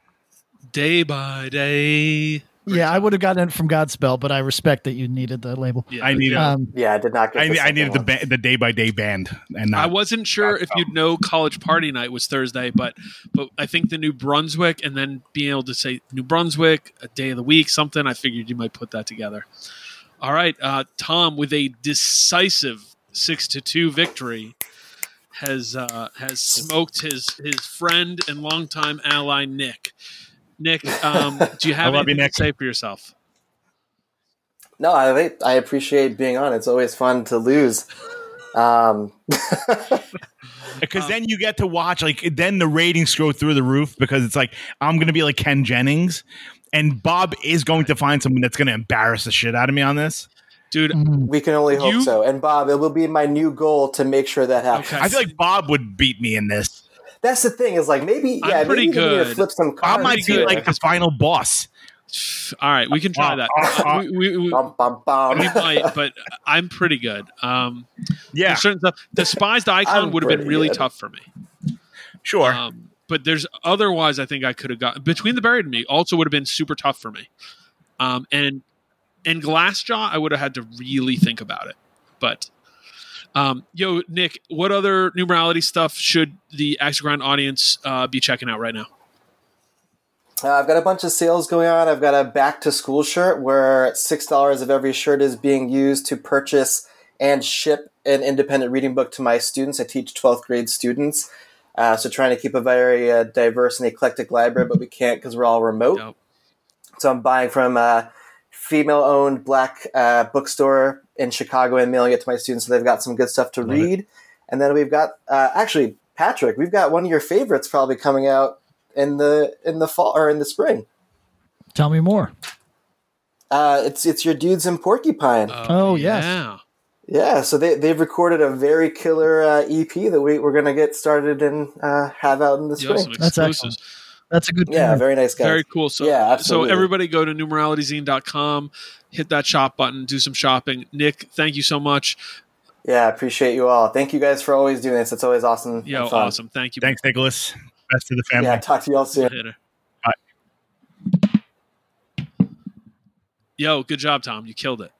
Day by day. yeah, I would have gotten it from Godspell, but I respect that you needed the label. Yeah, I needed. Um, Yeah, I did not get. I, the I needed the ba- the day by day band, and I wasn't sure if you'd know college party night was Thursday, but but I think the New Brunswick and then being able to say New Brunswick, a day of the week, something. I figured you might put that together. All right, uh, Tom with a decisive six to two victory has uh, has smoked his his friend and longtime ally Nick. Nick, um, do you have I love you, anything Nick. to say for yourself? No, I I appreciate being on. It's always fun to lose. Um, because then you get to watch like then the ratings go through the roof because it's like I'm going to be like Ken Jennings, and Bob is going to find someone that's going to embarrass the shit out of me on this. Dude, we can only hope You- so. And Bob, it will be my new goal to make sure that happens. Okay. I feel like Bob would beat me in this. That's the thing is like maybe I'm pretty maybe we need to good. flip some Bob cards. might be here. like the final boss. all right, we can try that. we, we, we, bum, bum, bum. we might, but I'm pretty good. Um, Yeah, there's certain stuff. Despised icon would have been really good. tough for me. sure. Um, but there's otherwise, I think I could have got between the buried and me. Also, would have been super tough for me. Um, and and Glassjaw, I would have had to really think about it. But um, yo, Nick, what other numerality stuff should the Axegrind audience uh, be checking out right now? Uh, I've got a bunch of sales going on. I've got a back to school shirt where six dollars of every shirt is being used to purchase and ship an independent reading book to my students. I teach twelfth grade students, uh, so trying to keep a very uh, diverse and eclectic library, but we can't because we're all remote. So I'm buying from a female-owned black uh, bookstore in Chicago and mailing it to my students. So they've got some good stuff to read. And then we've got uh, actually Patrick. We've got one of your favorites probably coming out in the in the fall or in the spring. Tell me more. Uh, it's it's your dudes in Porcupine. Oh, yes. yeah. Yeah, so they they've recorded a very killer uh, EP that we we're gonna get started and uh, have out in the Yeah, some spring. That's exclusives. That's a good. Yeah, tune. very nice guy. Very cool. So, Yeah, so everybody go to numeralityzine.com, hit that shop button, do some shopping. Nick, thank you so much. Yeah, I appreciate you all. Thank you guys for always doing this. It's always awesome. and Yo, fun. awesome. Thank you. Thanks, Nicholas. Best to the family. Yeah, talk to you all soon. Later. Bye. Yo, good job, Tom. You killed it.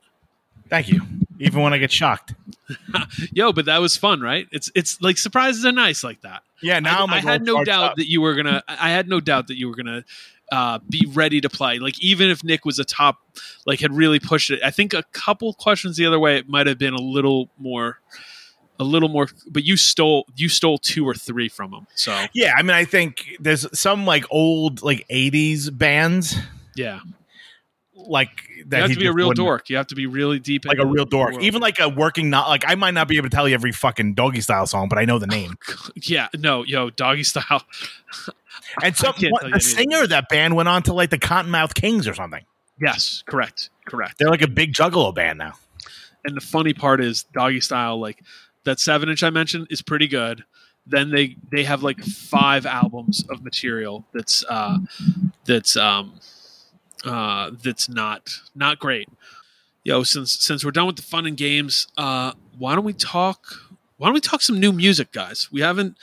Thank you. Even when I get shocked. Yo, but that was fun, right? It's it's like surprises are nice like that. Yeah, now I, I'm I had no doubt up. that you were gonna. I had no doubt that you were gonna uh, be ready to play. Like even if Nick was a top, like had really pushed it. I think a couple questions the other way, it might have been a little more, a little more. But you stole you stole two or three from him. So Yeah, I mean, I think there's some like old like '80s bands like that. you have to be a real dork. You have to be really deep, like a real dork. world. Even like a working not like I might not be able to tell you every fucking doggy style song, but I know the name. yeah, no, yo, doggy style. And what- the singer of that band went on to like the Kottonmouth Kings or something. yes, correct, correct. They're like a big Juggalo band now. and the funny part is doggy style like that seven inch i mentioned is pretty good then they they have like five albums of material that's uh that's um uh that's not not great yo since since we're done with the fun and games uh why don't we talk why don't we talk some new music guys we haven't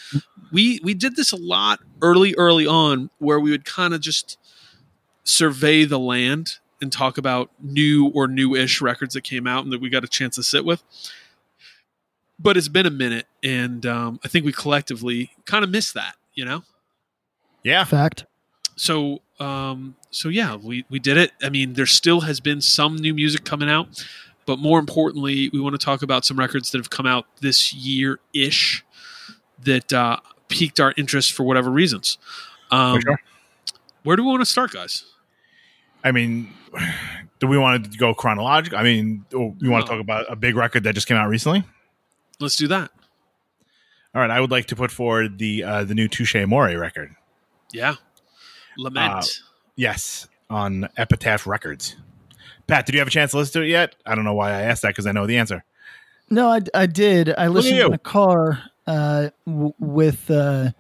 we we did this a lot early early on where we would kind of just survey the land and talk about new or new-ish records that came out and that we got a chance to sit with. But it's been a minute, and um, I think we collectively kind of missed that, you know. Yeah, Fact. So, um, so yeah, we we did it. I mean, there still has been some new music coming out, but more importantly, we want to talk about some records that have come out this year-ish that uh, piqued our interest for whatever reasons. Um, For sure. Where do we want to start, guys? I mean, do we want to go chronological? I mean, or you want No. to talk about a big record that just came out recently? Let's do that. All right, I would like to put forward the uh, the new Touche Amore record. Yeah, lament. Uh, Yes, on Epitaph Records. Pat, did you have a chance to listen to it yet? I don't know why I asked that because I know the answer. No, I, I did. I listened you. in a car uh, w- with uh,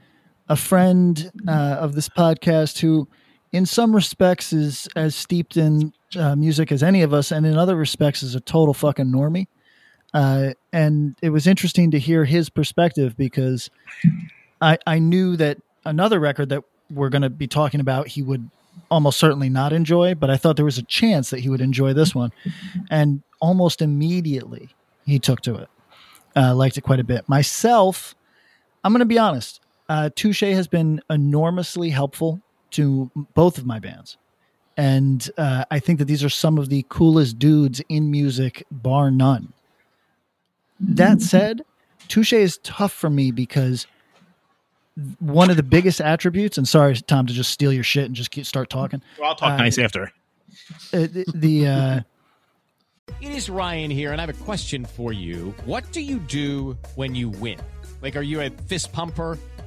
a friend uh, of this podcast who, in some respects, is as steeped in uh, music as any of us, and in other respects, is a total fucking normie. Uh, and it was interesting to hear his perspective because I, I knew that another record that we're going to be talking about, he would almost certainly not enjoy, but I thought there was a chance that he would enjoy this one. And almost immediately, he took to it. Uh, liked it quite a bit. Myself, I'm going to be honest. Uh, Touche has been enormously helpful to both of my bands. And uh, I think that these are some of the coolest dudes in music, bar none. That said, Touche is tough for me because one of the biggest attributes, and sorry, Tom, to just steal your shit and just keep, start talking. Well, I'll talk Uh, nice after. Uh, the the uh, It is Ryan here, and I have a question for you. What do you do when you win? Like, are you a fist pumper?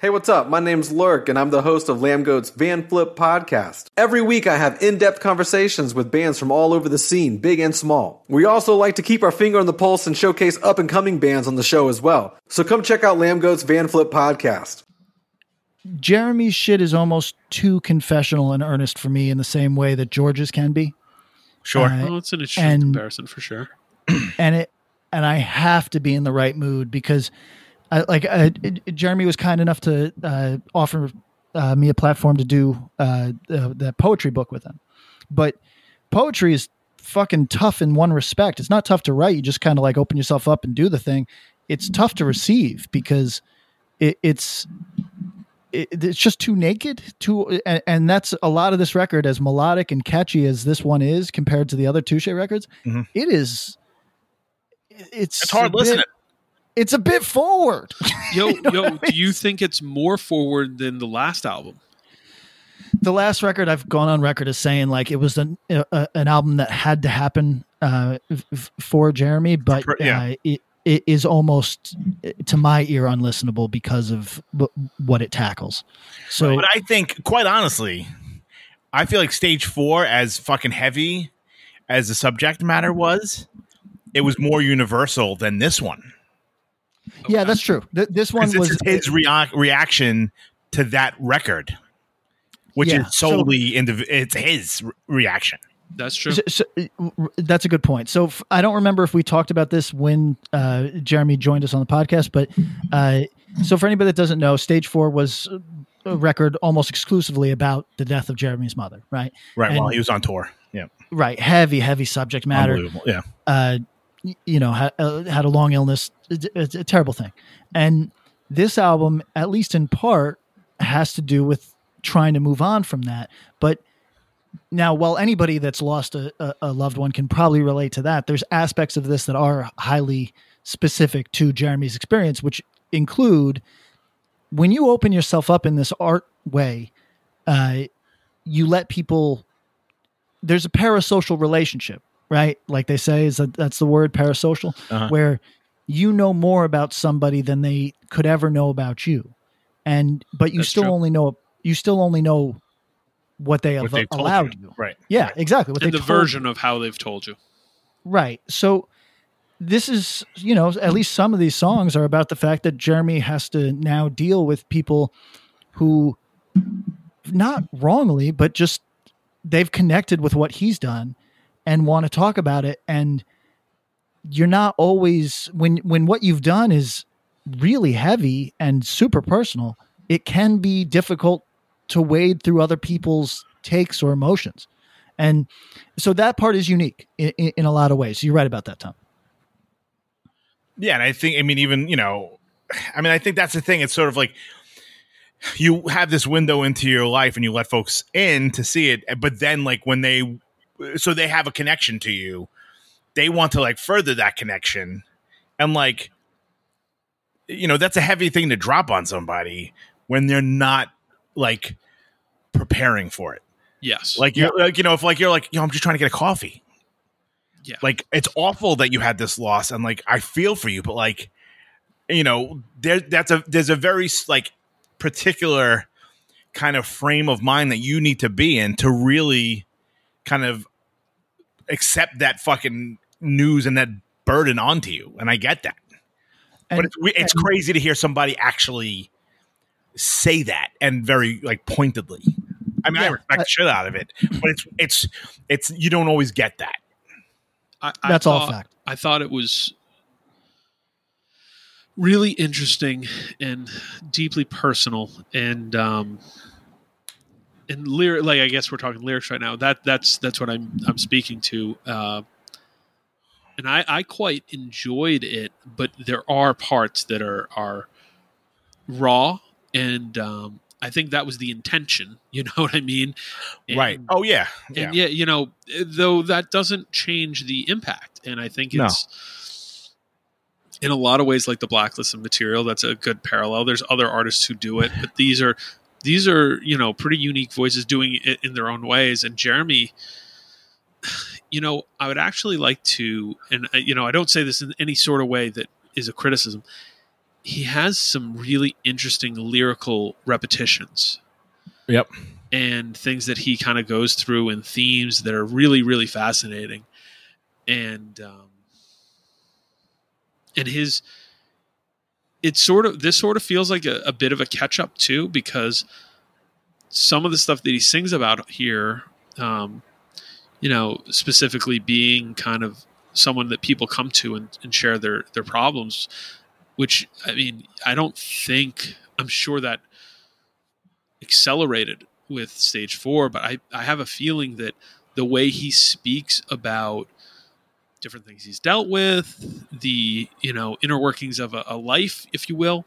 Hey, what's up? My name's Lurk, and I'm the host of Lambgoat's Van Flip podcast. Every week, I have in depth conversations with bands from all over the scene, big and small. We also like to keep our finger on the pulse and showcase up and coming bands on the show as well. So come check out Lambgoat's Van Flip podcast. Jeremy's shit is almost too confessional and earnest for me in the same way that George's can be. Sure. Uh, Well, it's an interesting and- comparison for sure. and it and I have to be in the right mood because I like uh, it- Jeremy was kind enough to uh, offer uh, me a platform to do uh, that poetry book with him. But poetry is fucking tough in one respect. It's not tough to write. You just kind of like open yourself up and do the thing. It's tough to receive because it, it's it, it's just too naked. Too, and, and that's a lot of this record, as melodic and catchy as this one is compared to the other Touche records. Mhm. It is. It's It's hard listening. Bit- It's a bit forward. Yo, yo, do you think it's more forward than the last album? the last record I've gone on record as saying like it was an a, an album that had to happen uh, f- f- for Jeremy, but yeah. uh, it it is almost to my ear unlistenable because of w- what it tackles. So but I think, quite honestly, I feel like stage four, as fucking heavy as the subject matter was, it was more universal than this one. Yeah, that's true. Th- this one was it's his rea- reaction to that record, which Yeah, is solely indiv- it's his re- reaction. That's true. So, so, r- that's a good point. So f- I don't remember if we talked about this when uh, Jeremy joined us on the podcast, but uh, so for anybody that doesn't know, Stage Four was a record almost exclusively about the death of Jeremy's mother, right? Right. And- while he was on tour. Yeah. right, heavy, heavy subject matter. Unbelievable. Yeah. Uh, y- you know, had, uh, had a long illness. It's, a terrible thing, and this album, at least in part, has to do with trying to move on from that, but now, while anybody that's lost a, a, a loved one can probably relate to that, there's aspects of this that are highly specific to Jeremy's experience, which include when you open yourself up in this art way, uh, you let people. There's a parasocial relationship, right? Like they say, is that that's the word parasocial, Uh-huh. where you know more about somebody than they could ever know about you, and but you That's still true. only know you still only know what they have What told allowed you. you. Right. Yeah, exactly. What and the version of how they've told you. you. Right. So this is, you know, at least some of these songs are about the fact that Jeremy has to now deal with people who not wrongly, but just they've connected with what he's done and want to talk about it and you're not always when when what you've done is really heavy and super personal, it can be difficult to wade through other people's takes or emotions. And so that part is unique in, in, in a lot of ways. You're right about that, Tom. Yeah, and I think I mean even you know, I mean I think that's the thing. It's sort of like you have this window into your life and you let folks in to see it, but then like when they so they have a connection to you, they want to like further that connection, and like you know that's a heavy thing to drop on somebody when they're not like preparing for it. Yes. Like you're like you know if like you're like yo I'm just trying to get a coffee. Yeah. Like it's awful that you had this loss and like I feel for you but like you know there that's a there's a very like particular kind of frame of mind that you need to be in to really kind of accept that fucking news and that burden onto you and I get that. And- but it's it's and- crazy to hear somebody actually say that and very like pointedly. I mean, I respect I- the shit out of it, but it's it's it's you don't always get that. I, I That's all fact. I thought it was really interesting and deeply personal and um and lyric like I guess we're talking lyrics right now. That that's that's what I'm I'm speaking to. Uh and I, I quite enjoyed it, but there are parts that are are raw and um I think that was the intention, you know what I mean? right. Oh yeah. Yeah. and yeah, you know, though that doesn't change the impact, and I think No. it's in a lot of ways like the blacklist of material. That's a good parallel. There's other artists who do it, but these are these are you know pretty unique voices doing it in their own ways. And Jeremy, you know, I would actually like to, and uh, you know, I don't say this in any sort of way that is a criticism. He has some really interesting lyrical repetitions Yep. and things that he kind of goes through and themes that are really really fascinating and um and his it's sort of this sort of feels like a, a bit of a catch up too because some of the stuff that he sings about here um you know specifically being kind of someone that people come to and, and share their their problems which i mean i don't think i'm sure that accelerated with stage four, but I, I have a feeling that the way he speaks about different things he's dealt with, the you know inner workings of a, a life, if you will,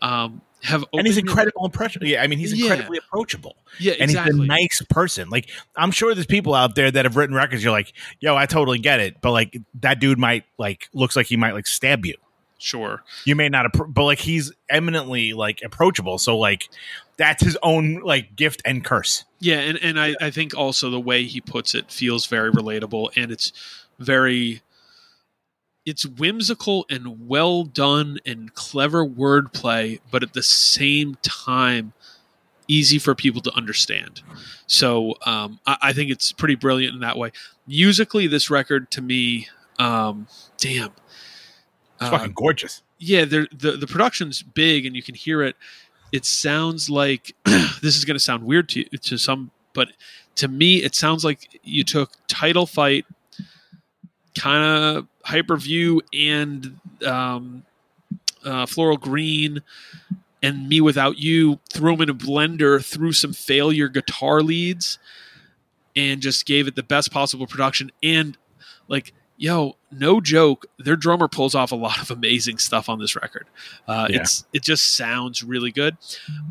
um, have and he's incredible impression. Yeah, I mean, he's Yeah. incredibly approachable. Yeah, and he's exactly. a nice person. Like I'm sure there's people out there that have written records. You're like, yo, I totally get it, but like that dude might like looks like he might like stab you. Sure. You may not, but like he's eminently like approachable. So like that's his own like gift and curse. Yeah, and, and I, I think also the way he puts it feels very relatable and it's very it's whimsical and well done and clever wordplay, but at the same time easy for people to understand. So um, I, I think it's pretty brilliant in that way. Musically, this record to me, um, damn, It's uh, fucking gorgeous. yeah, the the production's big and you can hear it. It sounds like this is going to sound weird to to some, but to me, it sounds like you took Title Fight, kind of Hyperview, and um, uh, Floral Green, and Me Without You, threw them in a blender, threw some failure guitar leads, and just gave it the best possible production. And like, yo, no joke, their drummer pulls off a lot of amazing stuff on this record. Uh, Yeah. It's it just sounds really good.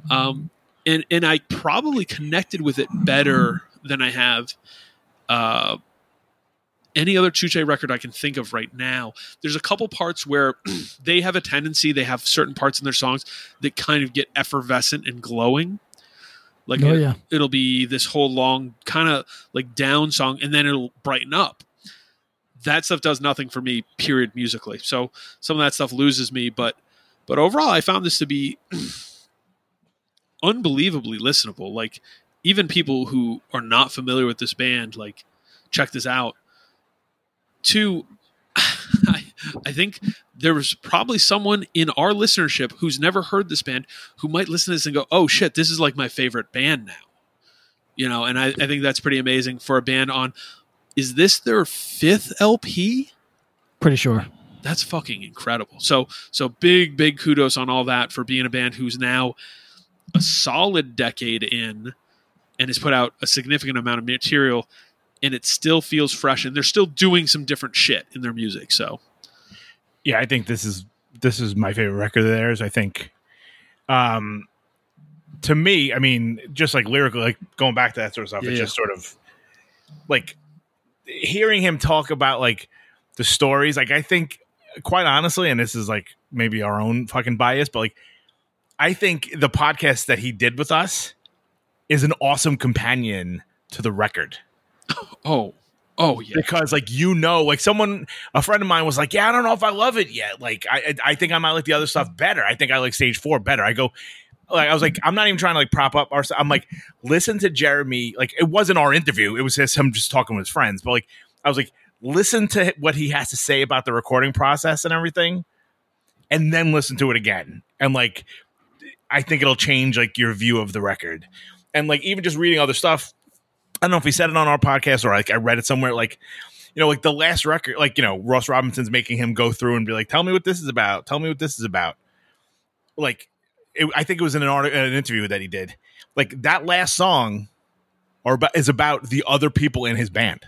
Um, and and I probably connected with it better than I have uh, any other Touche record I can think of right now. There's a couple parts where they have a tendency, they have certain parts in their songs that kind of get effervescent and glowing. Like Oh, it, yeah. it'll be this whole long kind of like down song, and then it'll brighten up. That stuff does nothing for me, period, musically. So some of that stuff loses me, but but overall, I found this to be unbelievably listenable. Like even people who are not familiar with this band, like check this out. Two, I, I think there was probably someone in our listenership who's never heard this band who might listen to this and go, "Oh shit, this is like my favorite band now." You know, and I, I think that's pretty amazing for a band on. Is this their fifth LP? Pretty sure. that's fucking incredible. So so big big kudos on all that for being a band who's now a solid decade in and has put out a significant amount of material and it still feels fresh and they're still doing some different shit in their music. So yeah, I think this is this is my favorite record of theirs. I think, um, to me, I mean, just like lyrically, like going back to that sort of stuff, Yeah, it's yeah. just sort of like hearing him talk about like the stories. Like, I think, quite honestly, and this is like maybe our own fucking bias, but like, I think the podcast that he did with us is an awesome companion to the record oh oh yeah. because like you know like someone a friend of mine was like yeah i don't know if i love it yet. Like i i think i might like the other stuff better. I think i like stage four better. I go like i was like i'm not even trying to like prop up our i'm like listen to jeremy like it wasn't our interview. It was just him just talking with his friends. But like i was like listen to what he has to say about the recording process and everything and then listen to it again. And like i think it'll change like your view of the record. And like even just reading other stuff I don't know if we said it on our podcast or like I read it somewhere. Like, you know, like the last record, like you know, Ross Robinson's making him go through and be like, "Tell me what this is about. Tell me what this is about." Like, it, I think it was in an article, an interview that he did. Like that last song, or about, is about the other people in his band.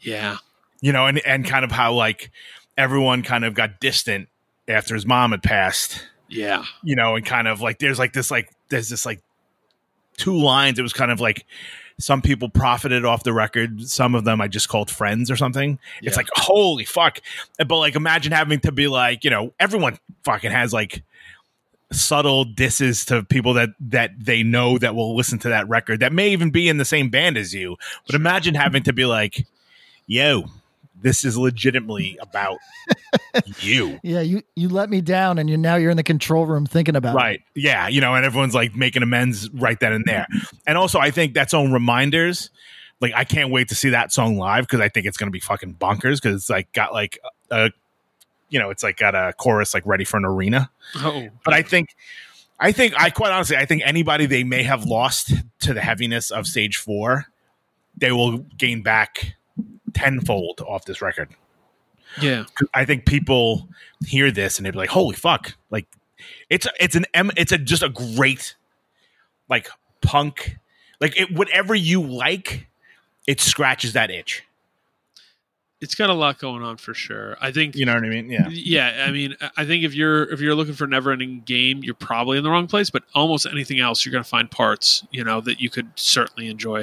Yeah. You know, and and kind of how like everyone kind of got distant after his mom had passed. Yeah. You know, and kind of like there's like this like there's this like two lines. It was kind of like some people profited off the record. Some of them I just called friends or something. It's like holy fuck. But like imagine having to be like, you know, everyone fucking has like subtle disses to people that that they know that will listen to that record that may even be in the same band as you. But imagine having to be like, yo, this is legitimately about you. Yeah, you you let me down, and you now you're in the control room thinking about it. Right. Yeah. You know, and everyone's like making amends right then and there. And also, I think that's on reminders. Like, I can't wait to see that song live because I think it's going to be fucking bonkers because it's like got like a, you know, it's like got a chorus like ready for an arena. Oh. But I think, I think, I quite honestly, I think anybody they may have lost to the heaviness of stage four, they will gain back tenfold off this record. Yeah. I think people hear this and they'd be like, "Holy fuck!" Like it's it's an M, it's a just a great like punk, like it, whatever you like, it scratches that itch. It's got a lot going on for sure. I think You know what I mean? Yeah. Yeah, I mean, I think if you're if you're looking for a never-ending game, you're probably in the wrong place. But almost anything else, you're going to find parts, you know, that you could certainly enjoy.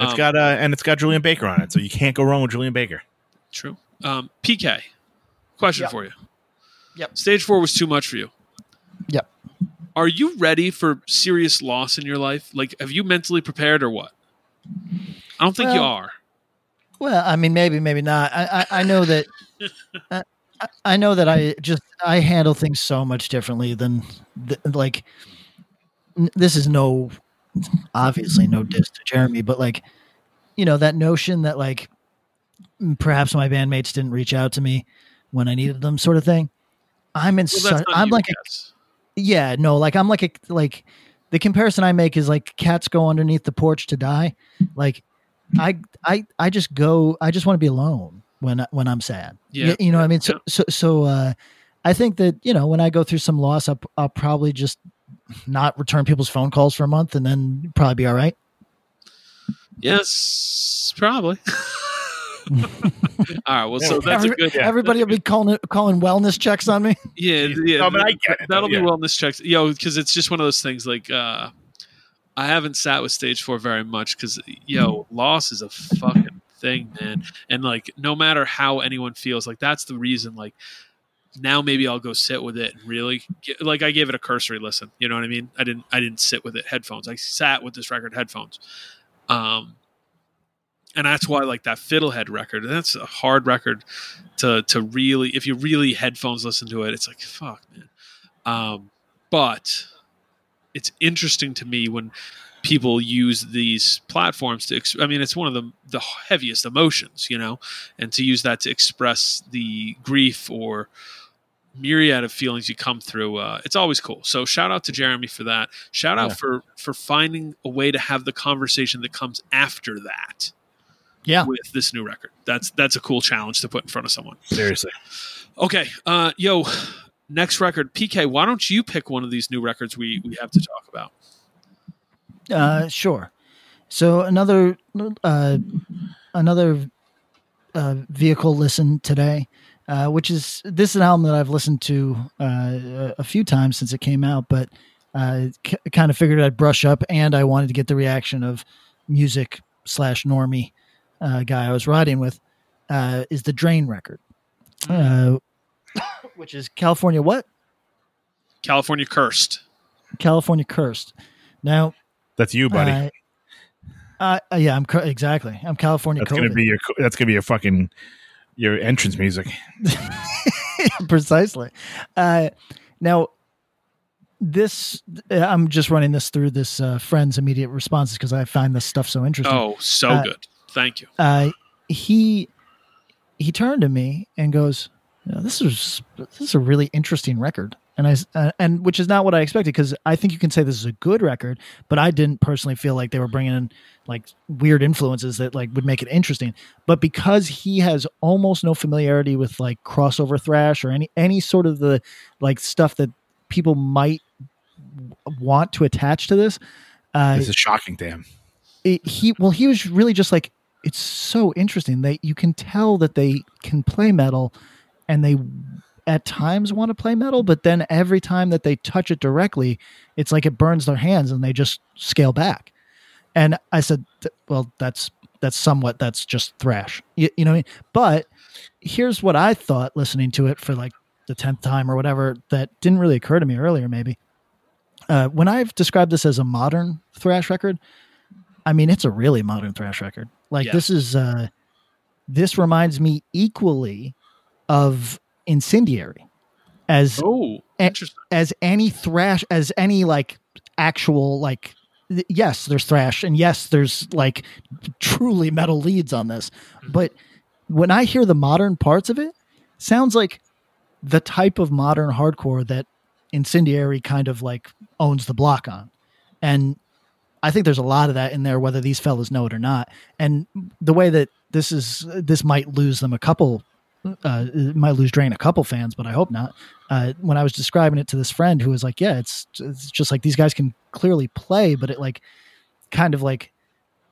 It's Um, got uh, and it's got Julien Baker on it, so you can't go wrong with Julien Baker. True. Um, PK, question Yep. for you. Yep. Stage four was too much for you. Yep. Are you ready for serious loss in your life? Like, have you mentally prepared or what? I don't think you are. Well, I mean, maybe, maybe not. I, I, I know that. I, I know that I just I handle things so much differently than th- like. n- This is no, obviously no diss to Jeremy, but like, you know, that notion that like, perhaps my bandmates didn't reach out to me when I needed them, sort of thing. I'm in. Well, su- I'm like a yeah, no, like I'm like a like the comparison I make is like cats go underneath the porch to die. Like I I I just go I just want to be alone when I- when I'm sad. Yeah. You, you know what I mean? So so so uh I think that, you know, when I go through some loss I'll, I'll probably just not return people's phone calls for a month and then probably be all right. Yes, probably. All right. Well, so that's Every- a good. Everybody will be calling calling wellness checks on me. Yeah, yeah. No, but I that- get it, That'll though, be yeah. wellness checks, yo, because it's just one of those things. Like, uh I haven't sat with stage four very much because, yo, loss is a fucking thing, man. And like, no matter how anyone feels, like that's the reason. Like, now maybe I'll go sit with it and really, get, like, I gave it a cursory listen. You know what I mean? I didn't, I didn't sit with it headphones. I sat with this record headphones. Um, and that's why like that fiddlehead record that's a hard record to to really if you really headphones listen to it it's like fuck man um but it's interesting to me when people use these platforms to ex- i mean it's one of the the heaviest emotions you know and to use that to express the grief or myriad of feelings you come through uh, it's always cool so shout out to jeremy for that shout out Yeah. for for finding a way to have the conversation that comes after that Yeah. with this new record. That's that's a cool challenge to put in front of someone. Seriously. Okay, uh, yo, next record, PK. Why don't you pick one of these new records we we have to talk about? Uh, sure. So another uh, another uh, vehicle listen today, uh, which is this is an album that I've listened to uh, a few times since it came out, but uh, k- kind of figured I'd brush up, and I wanted to get the reaction of music slash normie uh, guy I was riding with. Uh, is the Drain record, uh, which is California what? California Cursed. California Cursed. Now, That's you, buddy. uh, uh, yeah, I'm cur- exactly. I'm California. that's gonna be your. That's gonna be your fucking your entrance music. precisely. Uh, now, this uh, I'm just running this through this uh, friend's immediate responses because I find this stuff so interesting. Oh, so Uh, good. Thank you. Uh, he he turned to me and goes, "You know, "This is this is a really interesting record." And I uh, and which is not what I expected because I think you can say this is a good record, but I didn't personally feel like they were bringing in like weird influences that like would make it interesting. But because he has almost no familiarity with like crossover thrash or any any sort of the like stuff that people might want to attach to this, uh, this is shocking to him. it, he well he was really just like it's so interesting that you can tell that they can play metal and they at times want to play metal but then every time that they touch it directly it's like it burns their hands and they just scale back and i said well that's that's somewhat that's just thrash you, you know what I mean? but here's what i thought listening to it for like the 10th time or whatever that didn't really occur to me earlier maybe uh, when i've described this as a modern thrash record I mean, it's a really modern thrash record. Like Yeah. this is uh this reminds me equally of Incendiary as Oh, a- interesting. as any thrash as any like actual like th- yes, there's thrash and yes, there's like truly metal leads on this. Mm-hmm. But when I hear the modern parts of it, sounds like the type of modern hardcore that Incendiary kind of like owns the block on. And I think there's a lot of that in there, whether these fellas know it or not. And the way that this is, this might lose them a couple uh, it might lose drain a couple fans, but I hope not. Uh, when I was describing it to this friend who was like, "Yeah, it's it's just like these guys can clearly play, but it like kind of like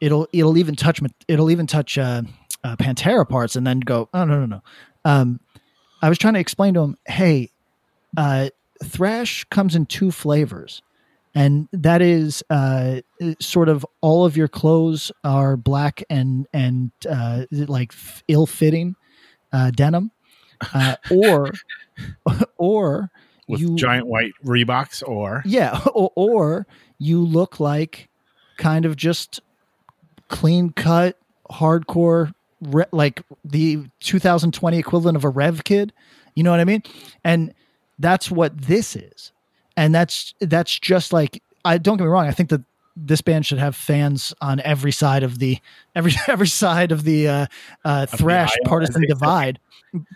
it'll it'll even touch it'll even touch uh, uh, Pantera parts and then go, oh no no no." Um, I was trying to explain to him, "Hey, uh, thrash comes in two flavors." and that is uh, sort of all of your clothes are black and and uh, like ill fitting uh, denim, uh, or or with you giant white Reeboks or? Yeah, or, or you look like kind of just clean cut hardcore re- like the 2020 equivalent of a rev kid. You know what i mean? And that's what this is. And that's that's just like I don't get me wrong. I think that this band should have fans on every side of the every every side of the uh, uh, thrash aisle, partisan as they say. divide.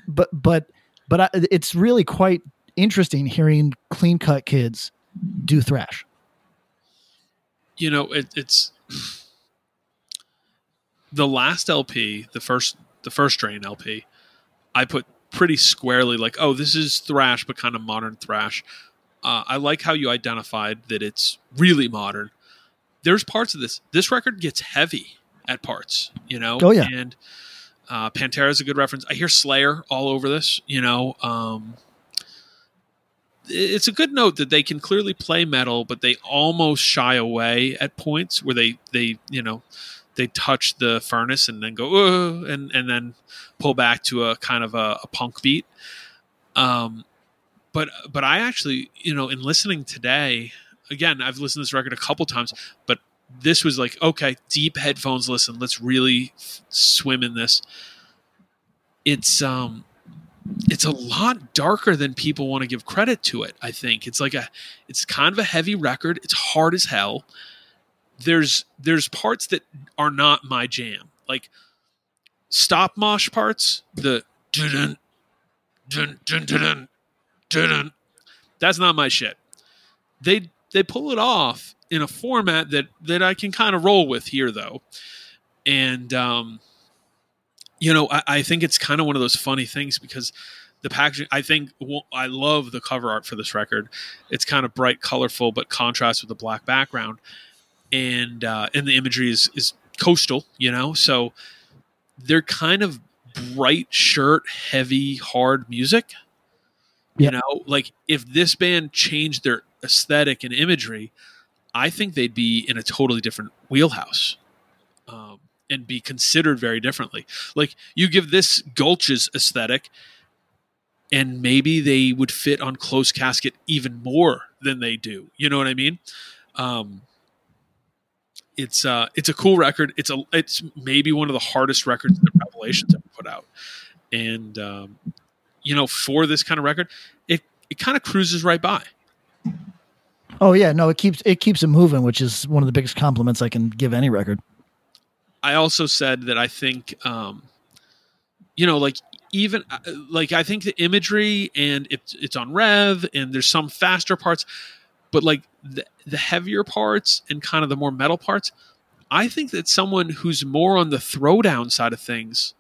But but but I, it's really quite interesting hearing clean cut kids do thrash. you know it, it's the last lp the first the first drain lp i put pretty squarely like oh this is thrash but kind of modern thrash uh, i like how you identified that it's really modern there's parts of this this record gets heavy at parts you know Oh, yeah. and uh, pantera is a good reference i hear slayer all over this you know um, it's a good note that they can clearly play metal, but they almost shy away at points where they they you know they touch the furnace and then go and and then pull back to a kind of a, a punk beat. Um, but but I actually you know in listening today again I've listened to this record a couple times, but this was like okay deep headphones listen let's really swim in this. It's um it's a lot darker than people want to give credit to it i think. It's like a it's kind of a heavy record. It's hard as hell. There's there's parts that are not my jam. Like stop mosh parts the dun dun dun dun dun that's not my shit. They they pull it off in a format that that i can kind of roll with here though and um you know, I, I think it's kind of one of those funny things because the packaging. I think well, I love the cover art for this record. It's kind of bright, colorful, but contrasts with the black background, and uh, and the imagery is is coastal. You know, so they're kind of bright shirt, heavy, hard music. You know, like if this band changed their aesthetic and imagery, I think they'd be in a totally different wheelhouse um, and be considered very differently. Like you give this Gulch's aesthetic, and maybe they would fit on Closed Casket even more than they do. You know what I mean? Um, it's uh, it's a cool record. It's a it's maybe one of the hardest records that Revelations ever put out, and um, you know for this kind of record, it it kind of cruises right by. Oh yeah, no, it keeps it keeps it moving, which is one of the biggest compliments I can give any record. I also said that I think, um, you know, like even uh, like I think the imagery and it's it's on Rev and there's some faster parts, but like the, the heavier parts and kind of the more metal parts, I think that someone who's more on the throwdown side of things,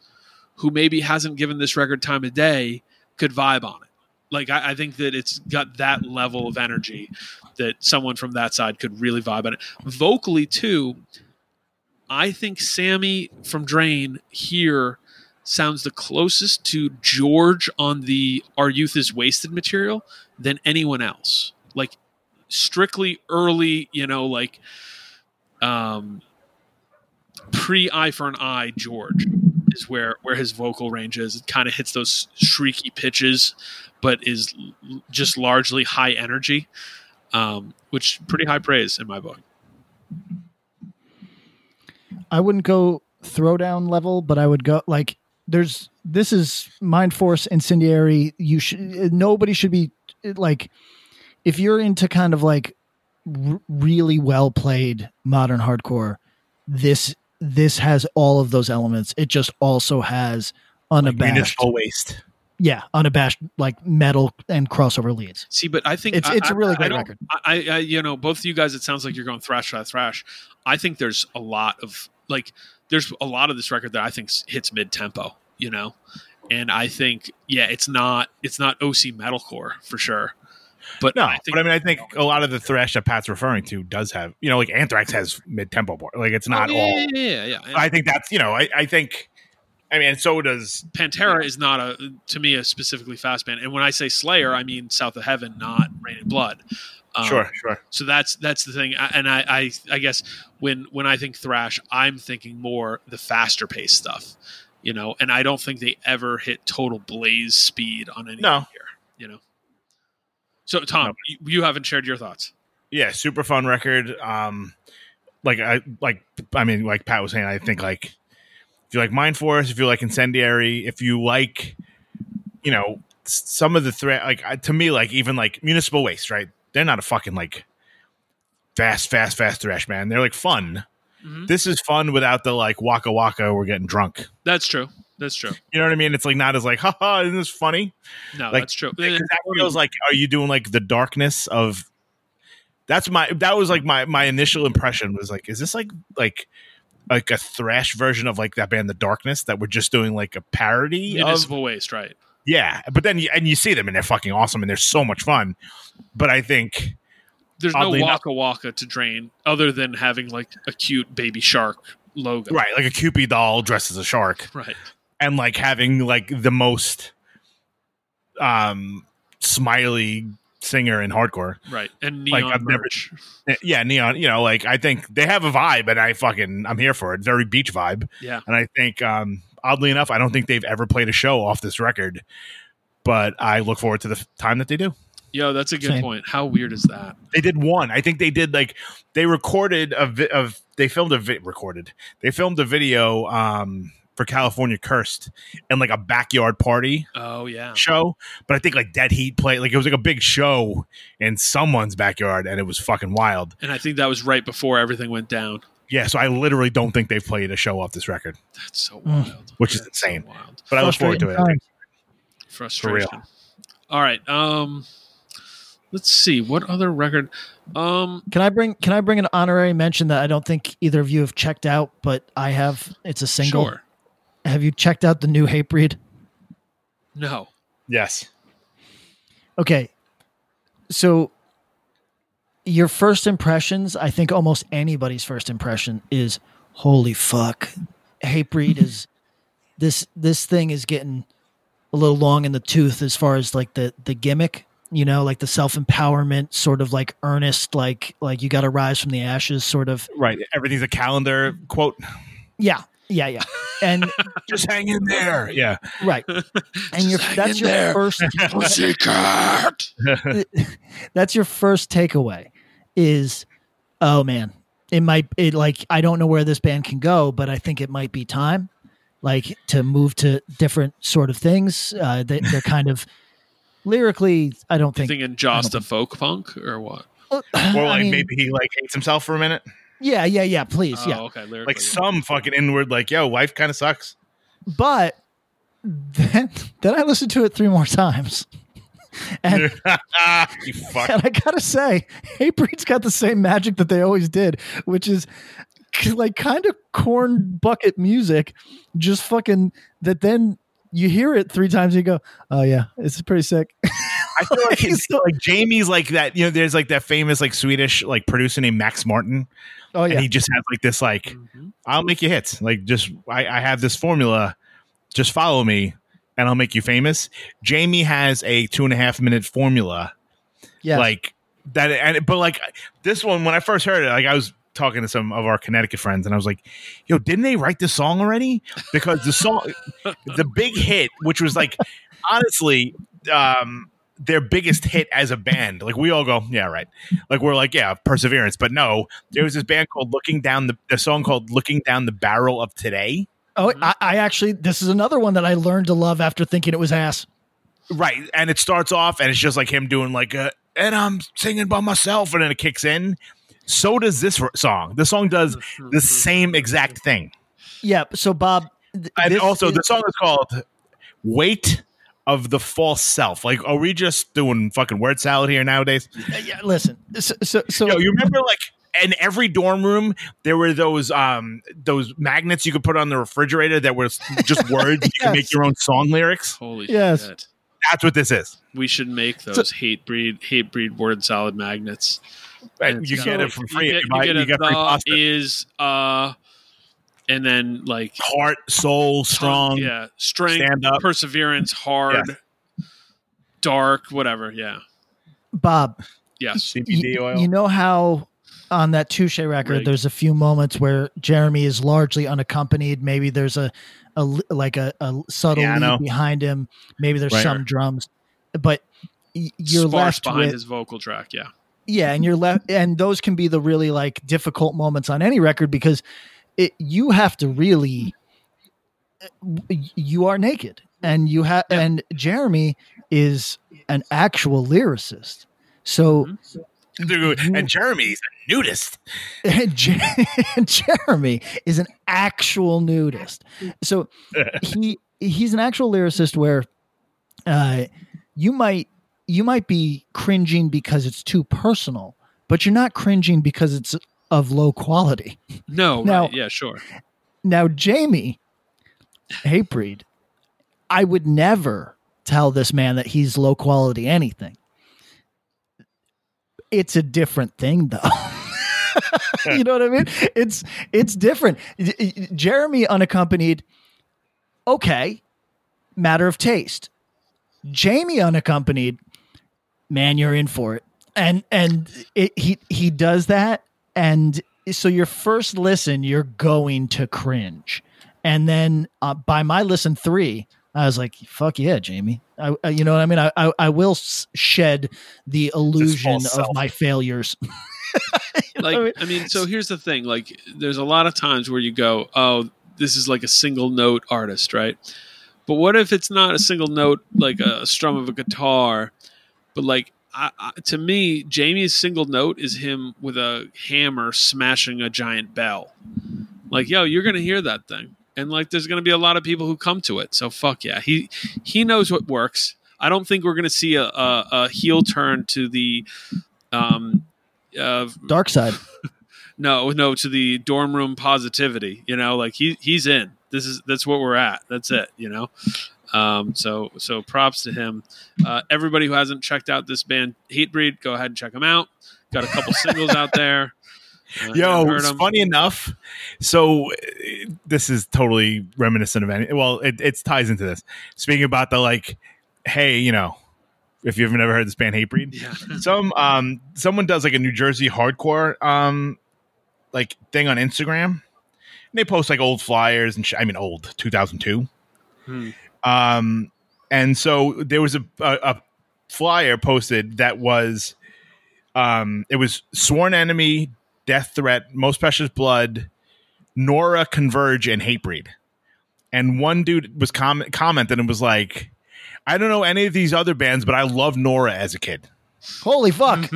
who maybe hasn't given this record time of day, could vibe on it. Like I, I think that it's got that level of energy that someone from that side could really vibe on it. Vocally too, I think Sammy from Drain here sounds the closest to George on the Our Youth is Wasted material than anyone else. Like strictly early, you know, like um pre Eye for an Eye George is where where his vocal range is. It kind of hits those shrieky pitches, but is l- just largely high energy, um, which pretty high praise in my book. I wouldn't go throwdown level, but I would go like there's this is Mind Force Incendiary. You should nobody should be like if you're into kind of like r- really well played modern hardcore. This this has all of those elements. It just also has unabashed municipal waste. yeah, unabashed like metal and crossover leads. See, but I think It's- I- it's a I- really I great don't- record. I, I, you know, both of you guys. It sounds like you're going thrash, thrash, thrash. I think there's a lot of like, there's a lot of this record that I think hits mid tempo. You know, and I think yeah, it's not it's not OC metalcore for sure. But No, I think but I mean, I think a lot of the thrash that Pat's referring to does have, you know, like Anthrax has mid tempo bar. Like it's not Oh, yeah, all. yeah, yeah, yeah, yeah. I think that's you know, I, I think, I mean, so does Pantera is not a to me a specifically fast band, and when I say Slayer, I mean South of Heaven, not Reign in Blood. Um, Sure, sure. So that's that's the thing, and I, I I guess when when I think thrash, I'm thinking more the faster paced stuff, you know, and I don't think they ever hit total blaze speed on any No. here, you know. So Tom, you, you haven't shared your thoughts. yeah, super fun record. Um, like I like, I mean, like Pat was saying, I think like if you like Mind Force, if you like Incendiary, if you like, you know, some of the threat, like I- to me, like even like Municipal Waste, right? They're not a fucking like fast, fast, fast thrash man. They're like fun. Mhm. This is fun without the like waka waka. We're getting drunk. That's true. That's true. You know what I mean? It's like not as like, haha, isn't this funny? No, Like, that's true. Because that feels like, are you doing like the darkness of? That's my. That was like my my initial impression was like, is this like like like a thrash version of like that band, The Darkness, that we're just doing like a parody of? municipal waste, right? Yeah, but then you, and you see them and they're fucking awesome and they're so much fun. But I think There's no enough- waka waka to drain other than having like a cute baby shark logo. right, like a Cupid doll dressed as a shark, Right. And like having like the most um smiley singer in hardcore. Right. And Like, neon I've never- Yeah, neon. You know, like I think they have a vibe, and I fucking I'm here for it. Very beach vibe. Yeah. And I think, um, oddly enough, I don't think they've ever played a show off this record, but I look forward to the time that they do. Yo, that's a good Same. point. How weird is that? They did one. I think they did like they recorded a vi- of they filmed a vi- recorded. They filmed a video um for California Cursed and like a backyard party Oh yeah. show, but I think like Dead Heat played like it was like a big show in someone's backyard and it was fucking wild. And I think that was right before everything went down. Yeah, so I literally don't think they've played a show off this record, That's so Mm. wild. which is That's so insane. wild. But I look forward to it. Frustrating times. Frustration. All right. Um let's see. What other record? Um Can I bring Can I bring an honorary mention that I don't think either of you have checked out, but I have. It's a single. sure. Have you checked out the new Hatebreed? No. Yes. Okay, so your first impressions, I think almost anybody's first impression is, "Holy fuck, Hatebreed is this this thing is getting a little long in the tooth as far as like the the gimmick." You know, like the self empowerment, sort of like earnest, like like you got to rise from the ashes, sort of. Right. Everything's a calendar quote. Yeah, yeah, yeah. And Just hang in there. Yeah. right, and your that's your first secret. that's your first takeaway is oh man it might it like i don't know where this band can go but i think it might be time like to move to different sort of things uh they, they're kind of lyrically i don't think Thinking just a folk punk or what? Or I like mean, maybe he like hates himself for a minute. Yeah yeah yeah please Oh, yeah okay. Lyrically, Like yeah. some fucking inward, like, yo, wife kind of sucks. but then then i listened to it three more times and you fuck. And I gotta say, Hatebreed's got the same magic that they always did, which is like kind of corn bucket music, just fucking that. Then you hear it three times, and you go, "Oh yeah, it's pretty sick." I feel like it's like Jamie's like that. You know, there's like that famous like Swedish like producer named Max Martin, Oh and he just has like this like, Mhm. I'll make you hits. Like just I, I have this formula. Just follow me, and I'll make you famous. Jamie has a two and a half minute formula yeah, like that and but like this one when i first heard it like i was talking to some of our connecticut friends and i was like yo didn't they write this song already because the song the big hit which was like honestly um their biggest hit as a band like we all go yeah right like we're like yeah perseverance but no there was this band called looking down the, the song called looking down the barrel of today Oh, mm-hmm. I, I actually, this is another one that I learned to love after thinking it was ass. Right. And it starts off and it's just like him doing like a, and I'm singing by myself and then it kicks in. So does this r- song. The song does mm-hmm, the mm-hmm, same exact thing. Yeah. So Bob, th- And also is- the song is called Weight of the False Self. Like, are we just doing fucking word salad here nowadays? yeah, listen. So, so, so Yo, you remember like in every dorm room there were those um those magnets you could put on the refrigerator that were just words you can make your own song lyrics. Holy Yes. shit. That's what this is. We should make those Hatebreed hate breed word salad magnets. Right, And you get got- it for free. You get, you buy- you get you a get free the pasta. is uh, and then like Heart, soul, strong. yeah, strength, stand up. perseverance, hard, dark, whatever. Yeah. Bob, Yes. CBD oil. you know how on that Touche record, Right. there's a few moments where Jeremy is largely unaccompanied. Maybe there's a, a like a, a subtle Piano. lead behind him. Maybe there's Right. some drums, but you're Sparse left behind with his vocal track. Yeah. yeah, and you're left, and those can be the really like difficult moments on any record because it you have to really you are naked and you have and Jeremy is an actual lyricist. So Dude, and Jeremy's a nudist. Jer- Jeremy is an actual nudist. So he he's an actual lyricist where uh, you might you might be cringing because it's too personal, but you're not cringing because it's of low quality. No. Now- right. Yeah. Sure. Now, Jamie Hatebreed, I would never tell this man that he's low quality anything. It's a different thing, though. you know what I mean? It's it's different. Jeremy unaccompanied, okay, matter of taste. Jamie unaccompanied, man, you're in for it. And and it, he he does that, and so your first listen, you're going to cringe, and then uh, by my listen three, I was like, "Fuck yeah, Jamie!" I, I- you know what I mean? I I, I will shed the illusion of self. my failures. like I mean- I mean, so here's the thing: like, there's a lot of times where you go, "Oh, this is like a single note artist, right?" But what if it's not a single note, like a strum of a guitar, but like I, I, to me, Jamie's single note is him with a hammer smashing a giant bell. Like, yo, you're gonna hear that thing, and like, there's gonna be a lot of people who come to it. So fuck yeah, he he knows what works. I don't think we're gonna see a, a, a heel turn to the um, uh, Dark side. no, no, to the dorm room positivity. You know, like he he's in. This is that's what we're at. That's it. You know. Um, so so props to him. Uh, everybody who hasn't checked out this band Hatebreed, go ahead and check them out. Got a couple singles out there. Uh, Yo, it's funny enough. So uh, this is totally reminiscent of any. Well, it, it ties into this. Speaking about the like, hey, you know, if you've never heard this band Hatebreed, Yeah. some um someone does like a New Jersey hardcore um like thing on Instagram. And they post like old flyers and sh- I mean old 2002. Hmm. Um and so there was a, a a flyer posted that was um it was sworn enemy, death threat, most precious blood, Nora Converge and Hatebreed. And one dude was comment commented and was like I don't know any of these other bands, but I love Nora as a kid. Holy fuck!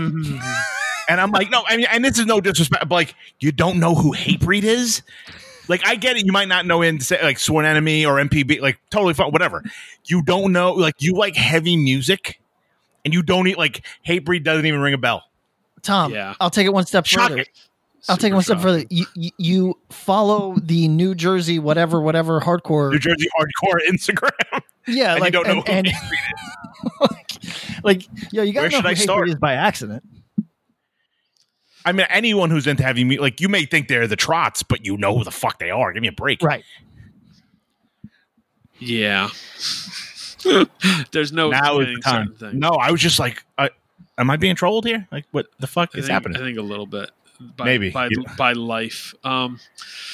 And I'm like, no, I mean, and this is no disrespect, but like, you don't know who Hatebreed is? Like, I get it. You might not know in say, like Sworn Enemy or MPB, like totally fine, whatever. You don't know, like, you like heavy music, and you don't eat like Hatebreed doesn't even ring a bell. Tom, Yeah. I'll take it one step Shock further. it. I'll take it Super one step further. You, you, you follow the New Jersey whatever whatever hardcore. New Jersey hardcore Instagram. yeah, and like you don't know and, who and Hatebreed is. like yo, you gotta Where know should who I Hatebreed start? is by accident. I mean, anyone who's into heavy music, like, you may think they're the Trots, but you know who the fuck they are. Give me a break. Right. Yeah. There's no now is the time. No, I was just like, uh, am I being trolled here? Like, what the fuck I is think, happening? I think a little bit. By, Maybe. by Yeah. by life. Um,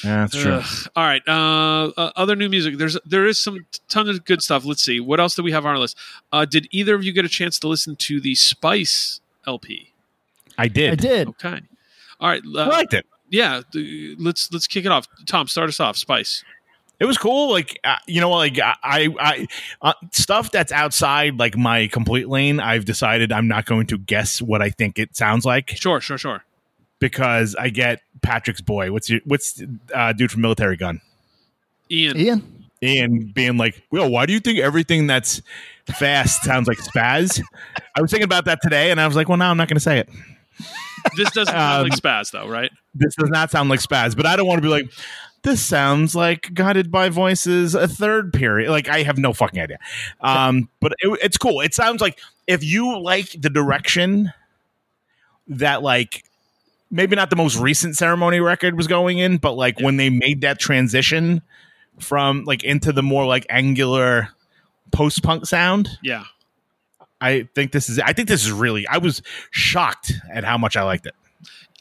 yeah, that's true. Ugh. All right. Uh, uh, other new music. There's there is some ton of good stuff. Let's see. What else do we have on our list? Uh, did either of you get a chance to listen to the Spice LP? I did. I did. Okay. All right. Uh, I liked it. Yeah. th- Let's let's kick it off. Tom, start us off. Spice. It was cool. Like uh, you know, like I, I, uh, stuff that's outside like my complete lane. I've decided I'm not going to guess what I think it sounds like Sure. Sure. Sure. because I get Patrick's boy. What's your what's uh, dude from Militarie Gun? Ian. Ian. Ian being like, "Well, why do you think everything that's fast sounds like spaz?" I was thinking about that today, and I was like, "Well, no, I'm not going to say it." This doesn't sound Um, like spaz though, right? This does not sound like spaz, but I don't want to be like. This sounds like Guided by Voices, a third period. Like I have no fucking idea, um, but it, it's cool. It sounds like if you like the direction that like maybe not the most recent ceremony record was going in, but like when they made that transition from like into the more like angular post punk sound. Yeah. I think this is I think this is really I was shocked at how much I liked it.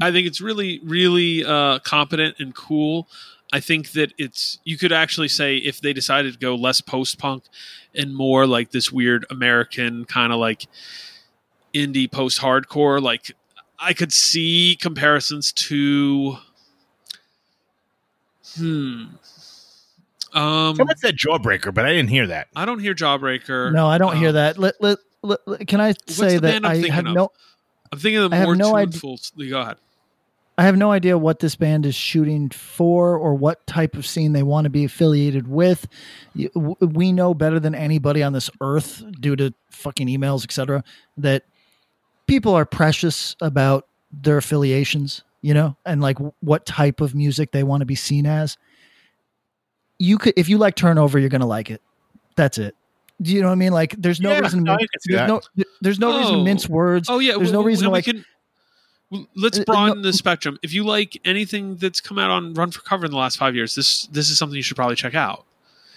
I think it's really, really uh, competent and cool. I think that it's you could actually say if they decided to go less post punk and more like this weird American kind of like indie post hardcore, like I could see comparisons to hmm. Um, Someone said Jawbreaker, but I didn't hear that. I don't hear Jawbreaker. No, I don't hear Um, that. Let, let, let, let- can I say the that I have of? no I'm thinking of I more no idea- Go ahead. I have no idea what this band is shooting for or what type of scene they want to be affiliated with. We know better than anybody on this earth, due to fucking emails, etc., that people are precious about their affiliations, you know, and like what type of music they want to be seen as. You could, if you like Turnover, you're gonna like it. That's it. Do you know what I mean? Like, there's no Yeah, reason. no, to, there's no, there's no reason to Oh. mince words. Oh yeah, there's well, no reason to well, we like. can- let's Uh, uh, broaden no- the spectrum. If you like anything that's come out on Run for Cover in the last five years, this this is something you should probably check out.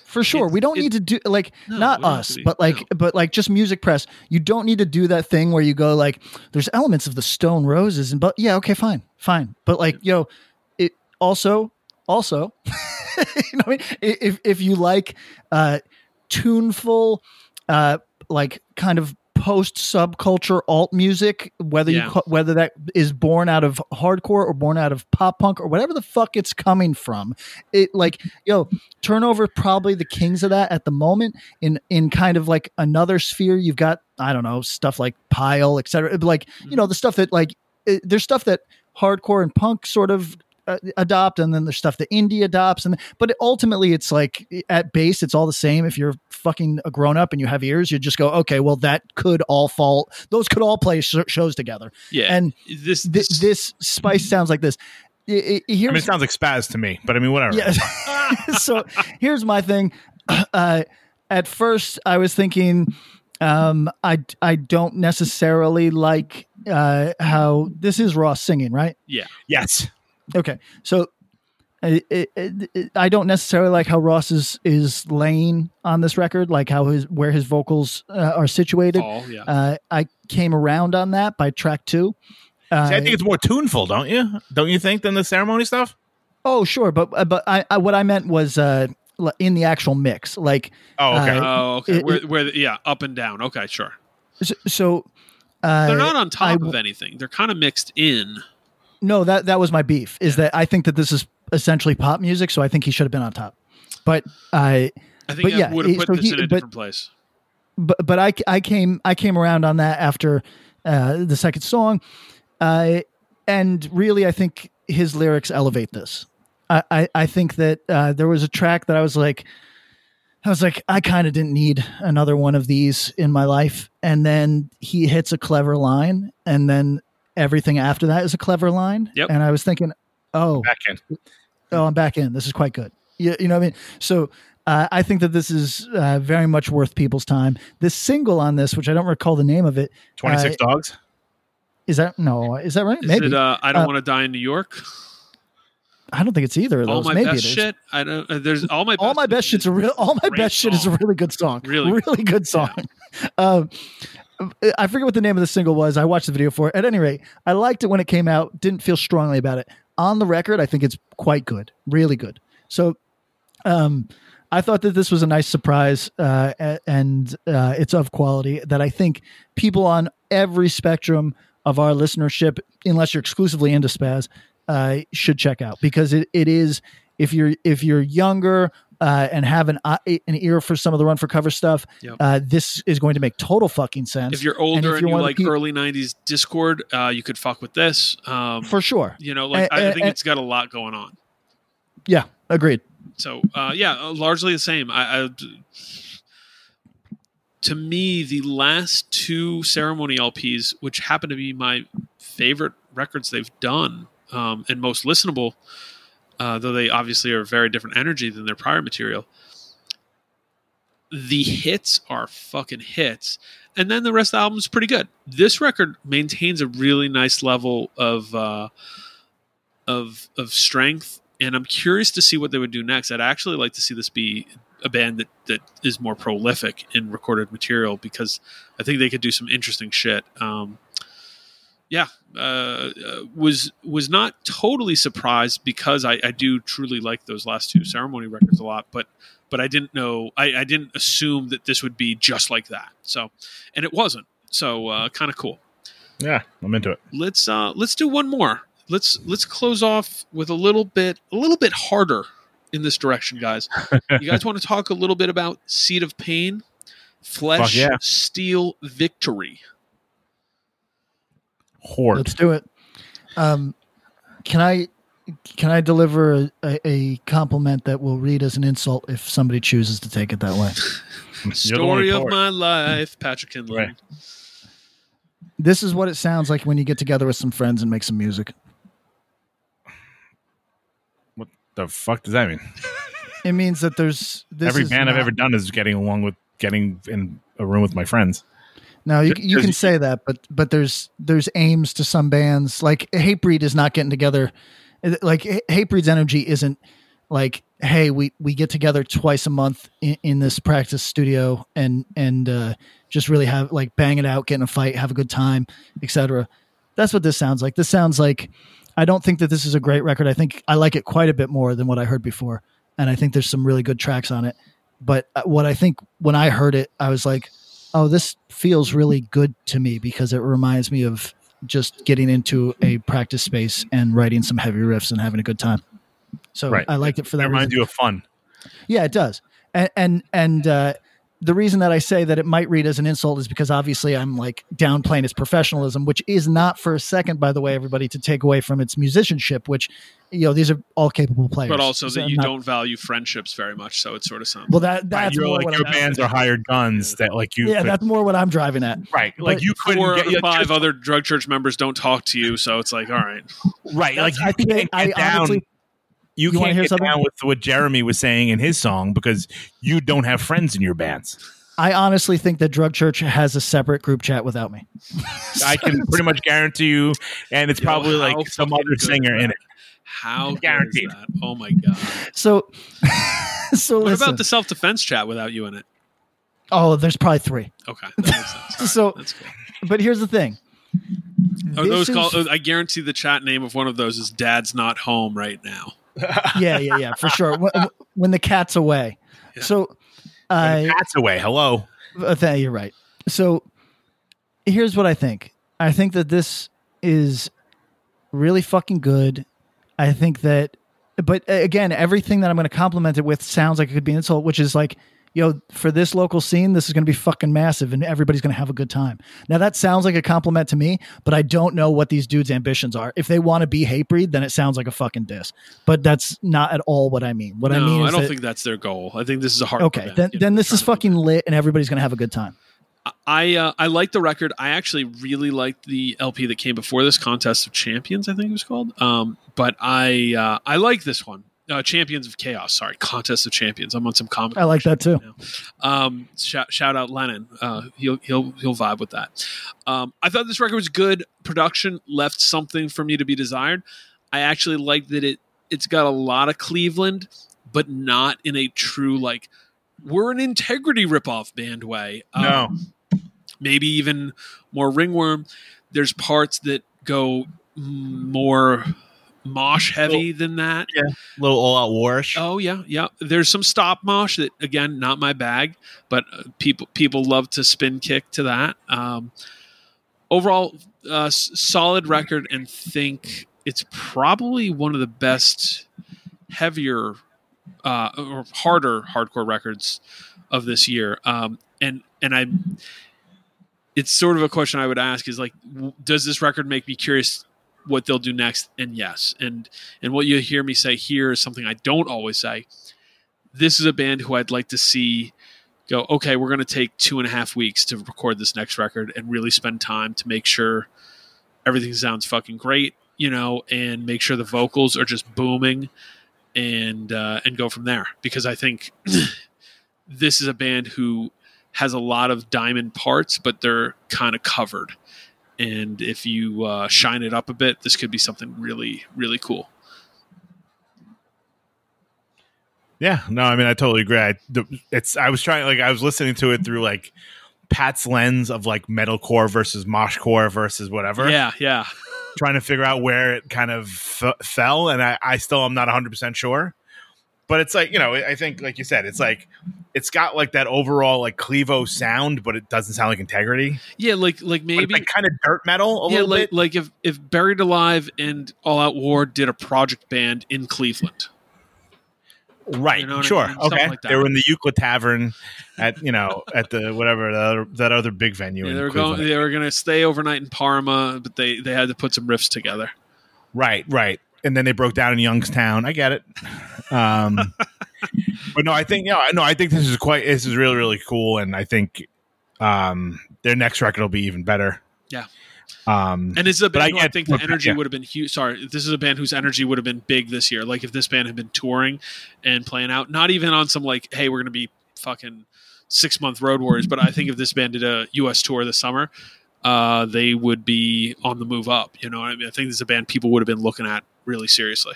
For sure, we don't need to do like No, not we don't have us, be- but like but like just music press. You don't need to do that thing where you go like, "There's elements of the Stone Roses," and but yeah, okay, fine, fine. But like, yo, it also also, you know, what I mean, if if you like uh tuneful, uh, like kind of post subculture alt music, whether Yeah. you ca- whether that is born out of hardcore or born out of pop punk or whatever the fuck it's coming from, it like yo turnover probably the kings of that at the moment in in kind of like another sphere. You've got i don't know stuff like pile etc like you know the stuff that like it, there's stuff that hardcore and punk sort of uh, adopt and then there's stuff that indie adopts and but ultimately it's like at base it's all the same if you're fucking a grown up and you have ears you just go okay well that could all fall those could all play sh- shows together Yeah, and this this, this spice sounds like this I- I- I mean, it sounds like spaz to me, but I mean, whatever. yeah. so here's my thing. Uh, at first, I was thinking, um, I I don't necessarily like uh, how this is Ross singing, right? yeah, Yes. Okay, so. I, it, it, I don't necessarily like how Ross is is laying on this record, like how his where his vocals uh, are situated. Fall, yeah. Uh, I came around on that by track two. Uh, See, I think it's more tuneful, don't you? Don't you think than the ceremony stuff? Oh, sure, but uh, but I, I what I meant was uh in the actual mix, like Oh, okay. uh, oh, okay. it- where, it- where, the- yeah, up and down. Okay, sure. so, so uh, They're not on top I- of anything. They're kind of mixed in. No, that that was my beef. Is that I think that this is essentially pop music, so I think he should have been on top. But I, I think but I yeah, would have put so this he- in a but- different place. but but I I came I came around on that after uh, the second song, uh, and really I think his lyrics elevate this. I I, I think that uh, there was a track that I was like. I was like, I kind of didn't need another one of these in my life. And then he hits a clever line, and then everything after that is a clever line. Yep. And I was thinking, oh, Back in. oh, I'm back in. This is quite good. You, you know what I mean? So uh, I think that this is uh, very much worth people's time. This single on this, which I don't recall the name of it, 26 uh, dogs. is that no? Is that right? Is Maybe. it? Uh, I don't Uh, want to die in New York. I don't think it's either of All those. my Maybe best it is. shit. I don't. Uh, there's all my. all my best shit's a real. All my best shit is a really good song. Really good really good song. Um, I forget what the name of the single was. I watched the video for it. At any rate, I liked it when it came out. Didn't feel strongly about it. On the record, I think it's quite good. Really good. So, um, I thought that this was a nice surprise, uh, and uh, it's of quality that I think people on every spectrum of our listenership, unless you're exclusively into spaz, uh, should check out because it, it is if you're if you're younger uh, and have an eye- an ear for some of the run for cover stuff, Yep. uh, this is going to make total fucking sense. If you're older and, you're you one of the like peop- early '90s Dischord, uh, you could fuck with this. Um, for sure, you know, like I think it's got a lot going on. yeah, agreed. So uh, yeah, uh, largely the same. I, I to me, the last two ceremony LPs, which happen to be my favorite records they've done um, and most listenable, uh, though they obviously are very different energy than their prior material. The hits are fucking hits, and then the rest of the album is pretty good. This record maintains a really nice level of uh, of of strength, and I'm curious to see what they would do next. I'd actually like to see this be a band that that is more prolific in recorded material because I think they could do some interesting shit. Um, yeah, uh, uh, was was not totally surprised because I, I do truly like those last two ceremony records a lot, but but I didn't know I, I didn't assume that this would be just like that. So, and it wasn't. So, uh, kind of cool. Yeah, I'm into it. Let's uh, let's do one more. Let's let's close off with a little bit a little bit harder in this direction, guys. you guys want to talk a little bit about Seed of Pain, Flesh, yeah. Steel, Victory. Horde. Let's do it. Um, can I can I deliver a, a, a compliment that will read as an insult if somebody chooses to take it that way? Story of my life, Patrick Kindlon. This is what it sounds like when you get together with some friends and make some music. What the fuck does that mean? It means that there's this Every is band I've ever done is getting along with getting in a room with my friends. Now you, you can say that, but but there's there's aims to some bands. Like Hatebreed is not getting together. Like Hatebreed's energy isn't like, hey, we we get together twice a month in, in this practice studio and and uh, just really have like bang it out, get in a fight, have a good time, etc. That's what this sounds like. This sounds like I don't think that this is a great record. I think I like it quite a bit more than what I heard before, and I think there's some really good tracks on it. But uh, what I think when I heard it, I was like, oh, this feels really good to me because it reminds me of just getting into a practice space and writing some heavy riffs and having a good time. So Right. I liked it for that. It reminds reason. you of fun. Yeah, it does. And and and uh, the reason that I say that it might read as an insult is because obviously I'm like downplaying its professionalism, which is not for a second, by the way, everybody to take away from its musicianship, which you know these are all capable players. But also So that I'm you not- don't value friendships very much, so it sort of sounds. Well, that that's you're more like what your I'm- bands are hired guns that like you. Yeah, could- that's more what I'm driving at. right. Like but you couldn't Four get out of you- five other drug church members don't talk to you, so it's like, all right. right. Like That's- you I think can't I- get I down. honestly- you, You can't hear get something? down with what Jeremy was saying in his song because you don't have friends in your bands. I honestly think that Drug Church has a separate group chat without me. I can pretty much guarantee you, and it's Yo, probably like some other singer in it. How good is Guaranteed. that? Oh my god! So, so What listen. about the self defense chat without you in it? oh, there's probably three. Okay, that makes sense. All right, So- that's cool. But here's the thing. Are This those called? I guarantee the chat name of one of those is "Dad's not home right now." Yeah, yeah, yeah, for sure. When, when the cat's away. So, I That's away. Hello. Uh, th- you're right. So here's what I think. I think that this is really fucking good. I think that, but uh, again, everything that I'm going to compliment it with sounds like it could be an insult, which is like, yo, for this local scene, this is going to be fucking massive and everybody's going to have a good time. Now, that sounds like a compliment to me, but I don't know what these dudes' ambitions are. If they want to be Hatebreed, then it sounds like a fucking diss. But that's not at all what I mean. What no, I mean is I don't that- think that's their goal. I think this is a hard. okay, then, then this is fucking lit and everybody's going to have a good time. I uh, I like the record. I actually really liked the LP that came before this, Contest of Champions, I think it was called. Um, but I uh, I like this one, uh, Champions of Chaos. Sorry, Contest of Champions. I'm on some comic. I like that too. Um, shout, shout out Lennon. Uh, he'll he'll he'll vibe with that. Um, I thought this record was good. Production left something for me to be desired. I actually like that it it's got a lot of Cleveland, but not in a true like we're an integrity ripoff band way. Um, No. maybe even more ringworm. There's parts that go more mosh heavy than that. Yeah. a Little all out warish. Oh yeah, yeah. There's some stop mosh that again not my bag, but uh, people people love to spin kick to that. Um, overall, uh, solid record, and think it's probably one of the best heavier uh, or harder hardcore records of this year. Um, and and I, it's sort of a question I would ask is like, does this record make me curious what they'll do next? And yes, and and what you hear me say here is something I don't always say. This is a band who I'd like to see go. Okay, we're going to take two and a half weeks to record this next record and really spend time to make sure everything sounds fucking great, you know, and make sure the vocals are just booming, and uh, and go from there. Because I think this is a band who has a lot of diamond parts, but they're kind of covered. And if you uh, shine it up a bit, this could be something really, really cool. Yeah, no, I mean I totally agree. I, it's I was trying like I was listening to it through like Pat's lens of like metalcore versus moshcore versus whatever. Yeah, yeah. Trying to figure out where it kind of f- fell, and I, I still am not 100 percent sure. But it's like you know, I think like you said, it's like it's got like that overall like Clevo sound, but it doesn't sound like integrity. Yeah, like like maybe like kind of dirt metal a yeah, little like bit. like if if Buried Alive and All Out War did a project band in Cleveland. Right. You know what I sure. mean? Okay. like they were in the Euclid Tavern at you know at the whatever the other, that other big venue. Yeah, they were Cleveland. going. They were going to stay overnight in Parma, but they they had to put some riffs together. Right, right. And then they broke down in Youngstown. I get it. Um, but no, I think yeah, no, I think this is quite this is really really cool, and I think um, their next record will be even better. Yeah. Um, And this is a band who I think the energy yeah. would have been huge. Sorry, this is a band whose energy would have been big this year. Like if this band had been touring and playing out, not even on some like, hey, we're going to be fucking six month road warriors. But I think if this band did a U.S. tour this summer, uh, they would be on the move up. You know, what I mean, I think this is a band people would have been looking at really seriously.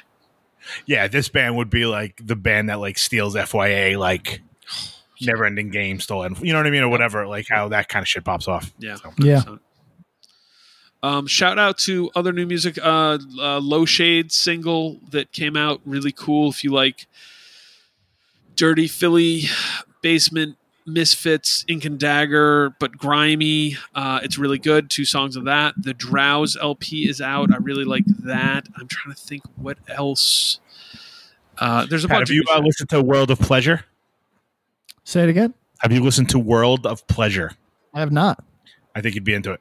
Yeah, this band would be like the band that like steals FYA, like never ending game stolen. You know what I mean, or whatever. Like how that kind of shit pops off. Yeah. Yeah. Um, shout out to other new music. Uh, uh, Low Shade single that came out really cool. If you like dirty Philly basement misfits, Ink and Dagger, but grimy. Uh, it's really good. Two songs of that. The Drowse LP is out. I really like that. I'm trying to think what else. Uh, there's a Pat, bunch. have you of uh, listened to World of Pleasure? Say it again. Have you listened to World of Pleasure? I have not. I think you'd be into it.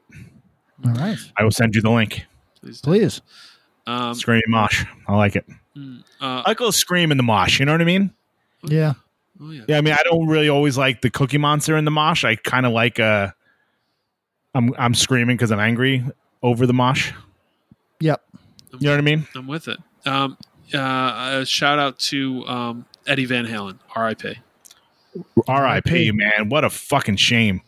All right. I will send you the link. Please. Um, Scream mosh. I like it. uh, I call a scream in the mosh. You know what I mean? Yeah. Oh yeah. Yeah, I mean, I don't really always like the Cookie Monster in the mosh. I kind of like uh, I'm I'm screaming because I'm angry over the mosh. Yep. You know what I mean? I'm with it. Um, uh, shout out to um, Eddie Van Halen, R.I.P. R.I.P. Man, what a fucking shame.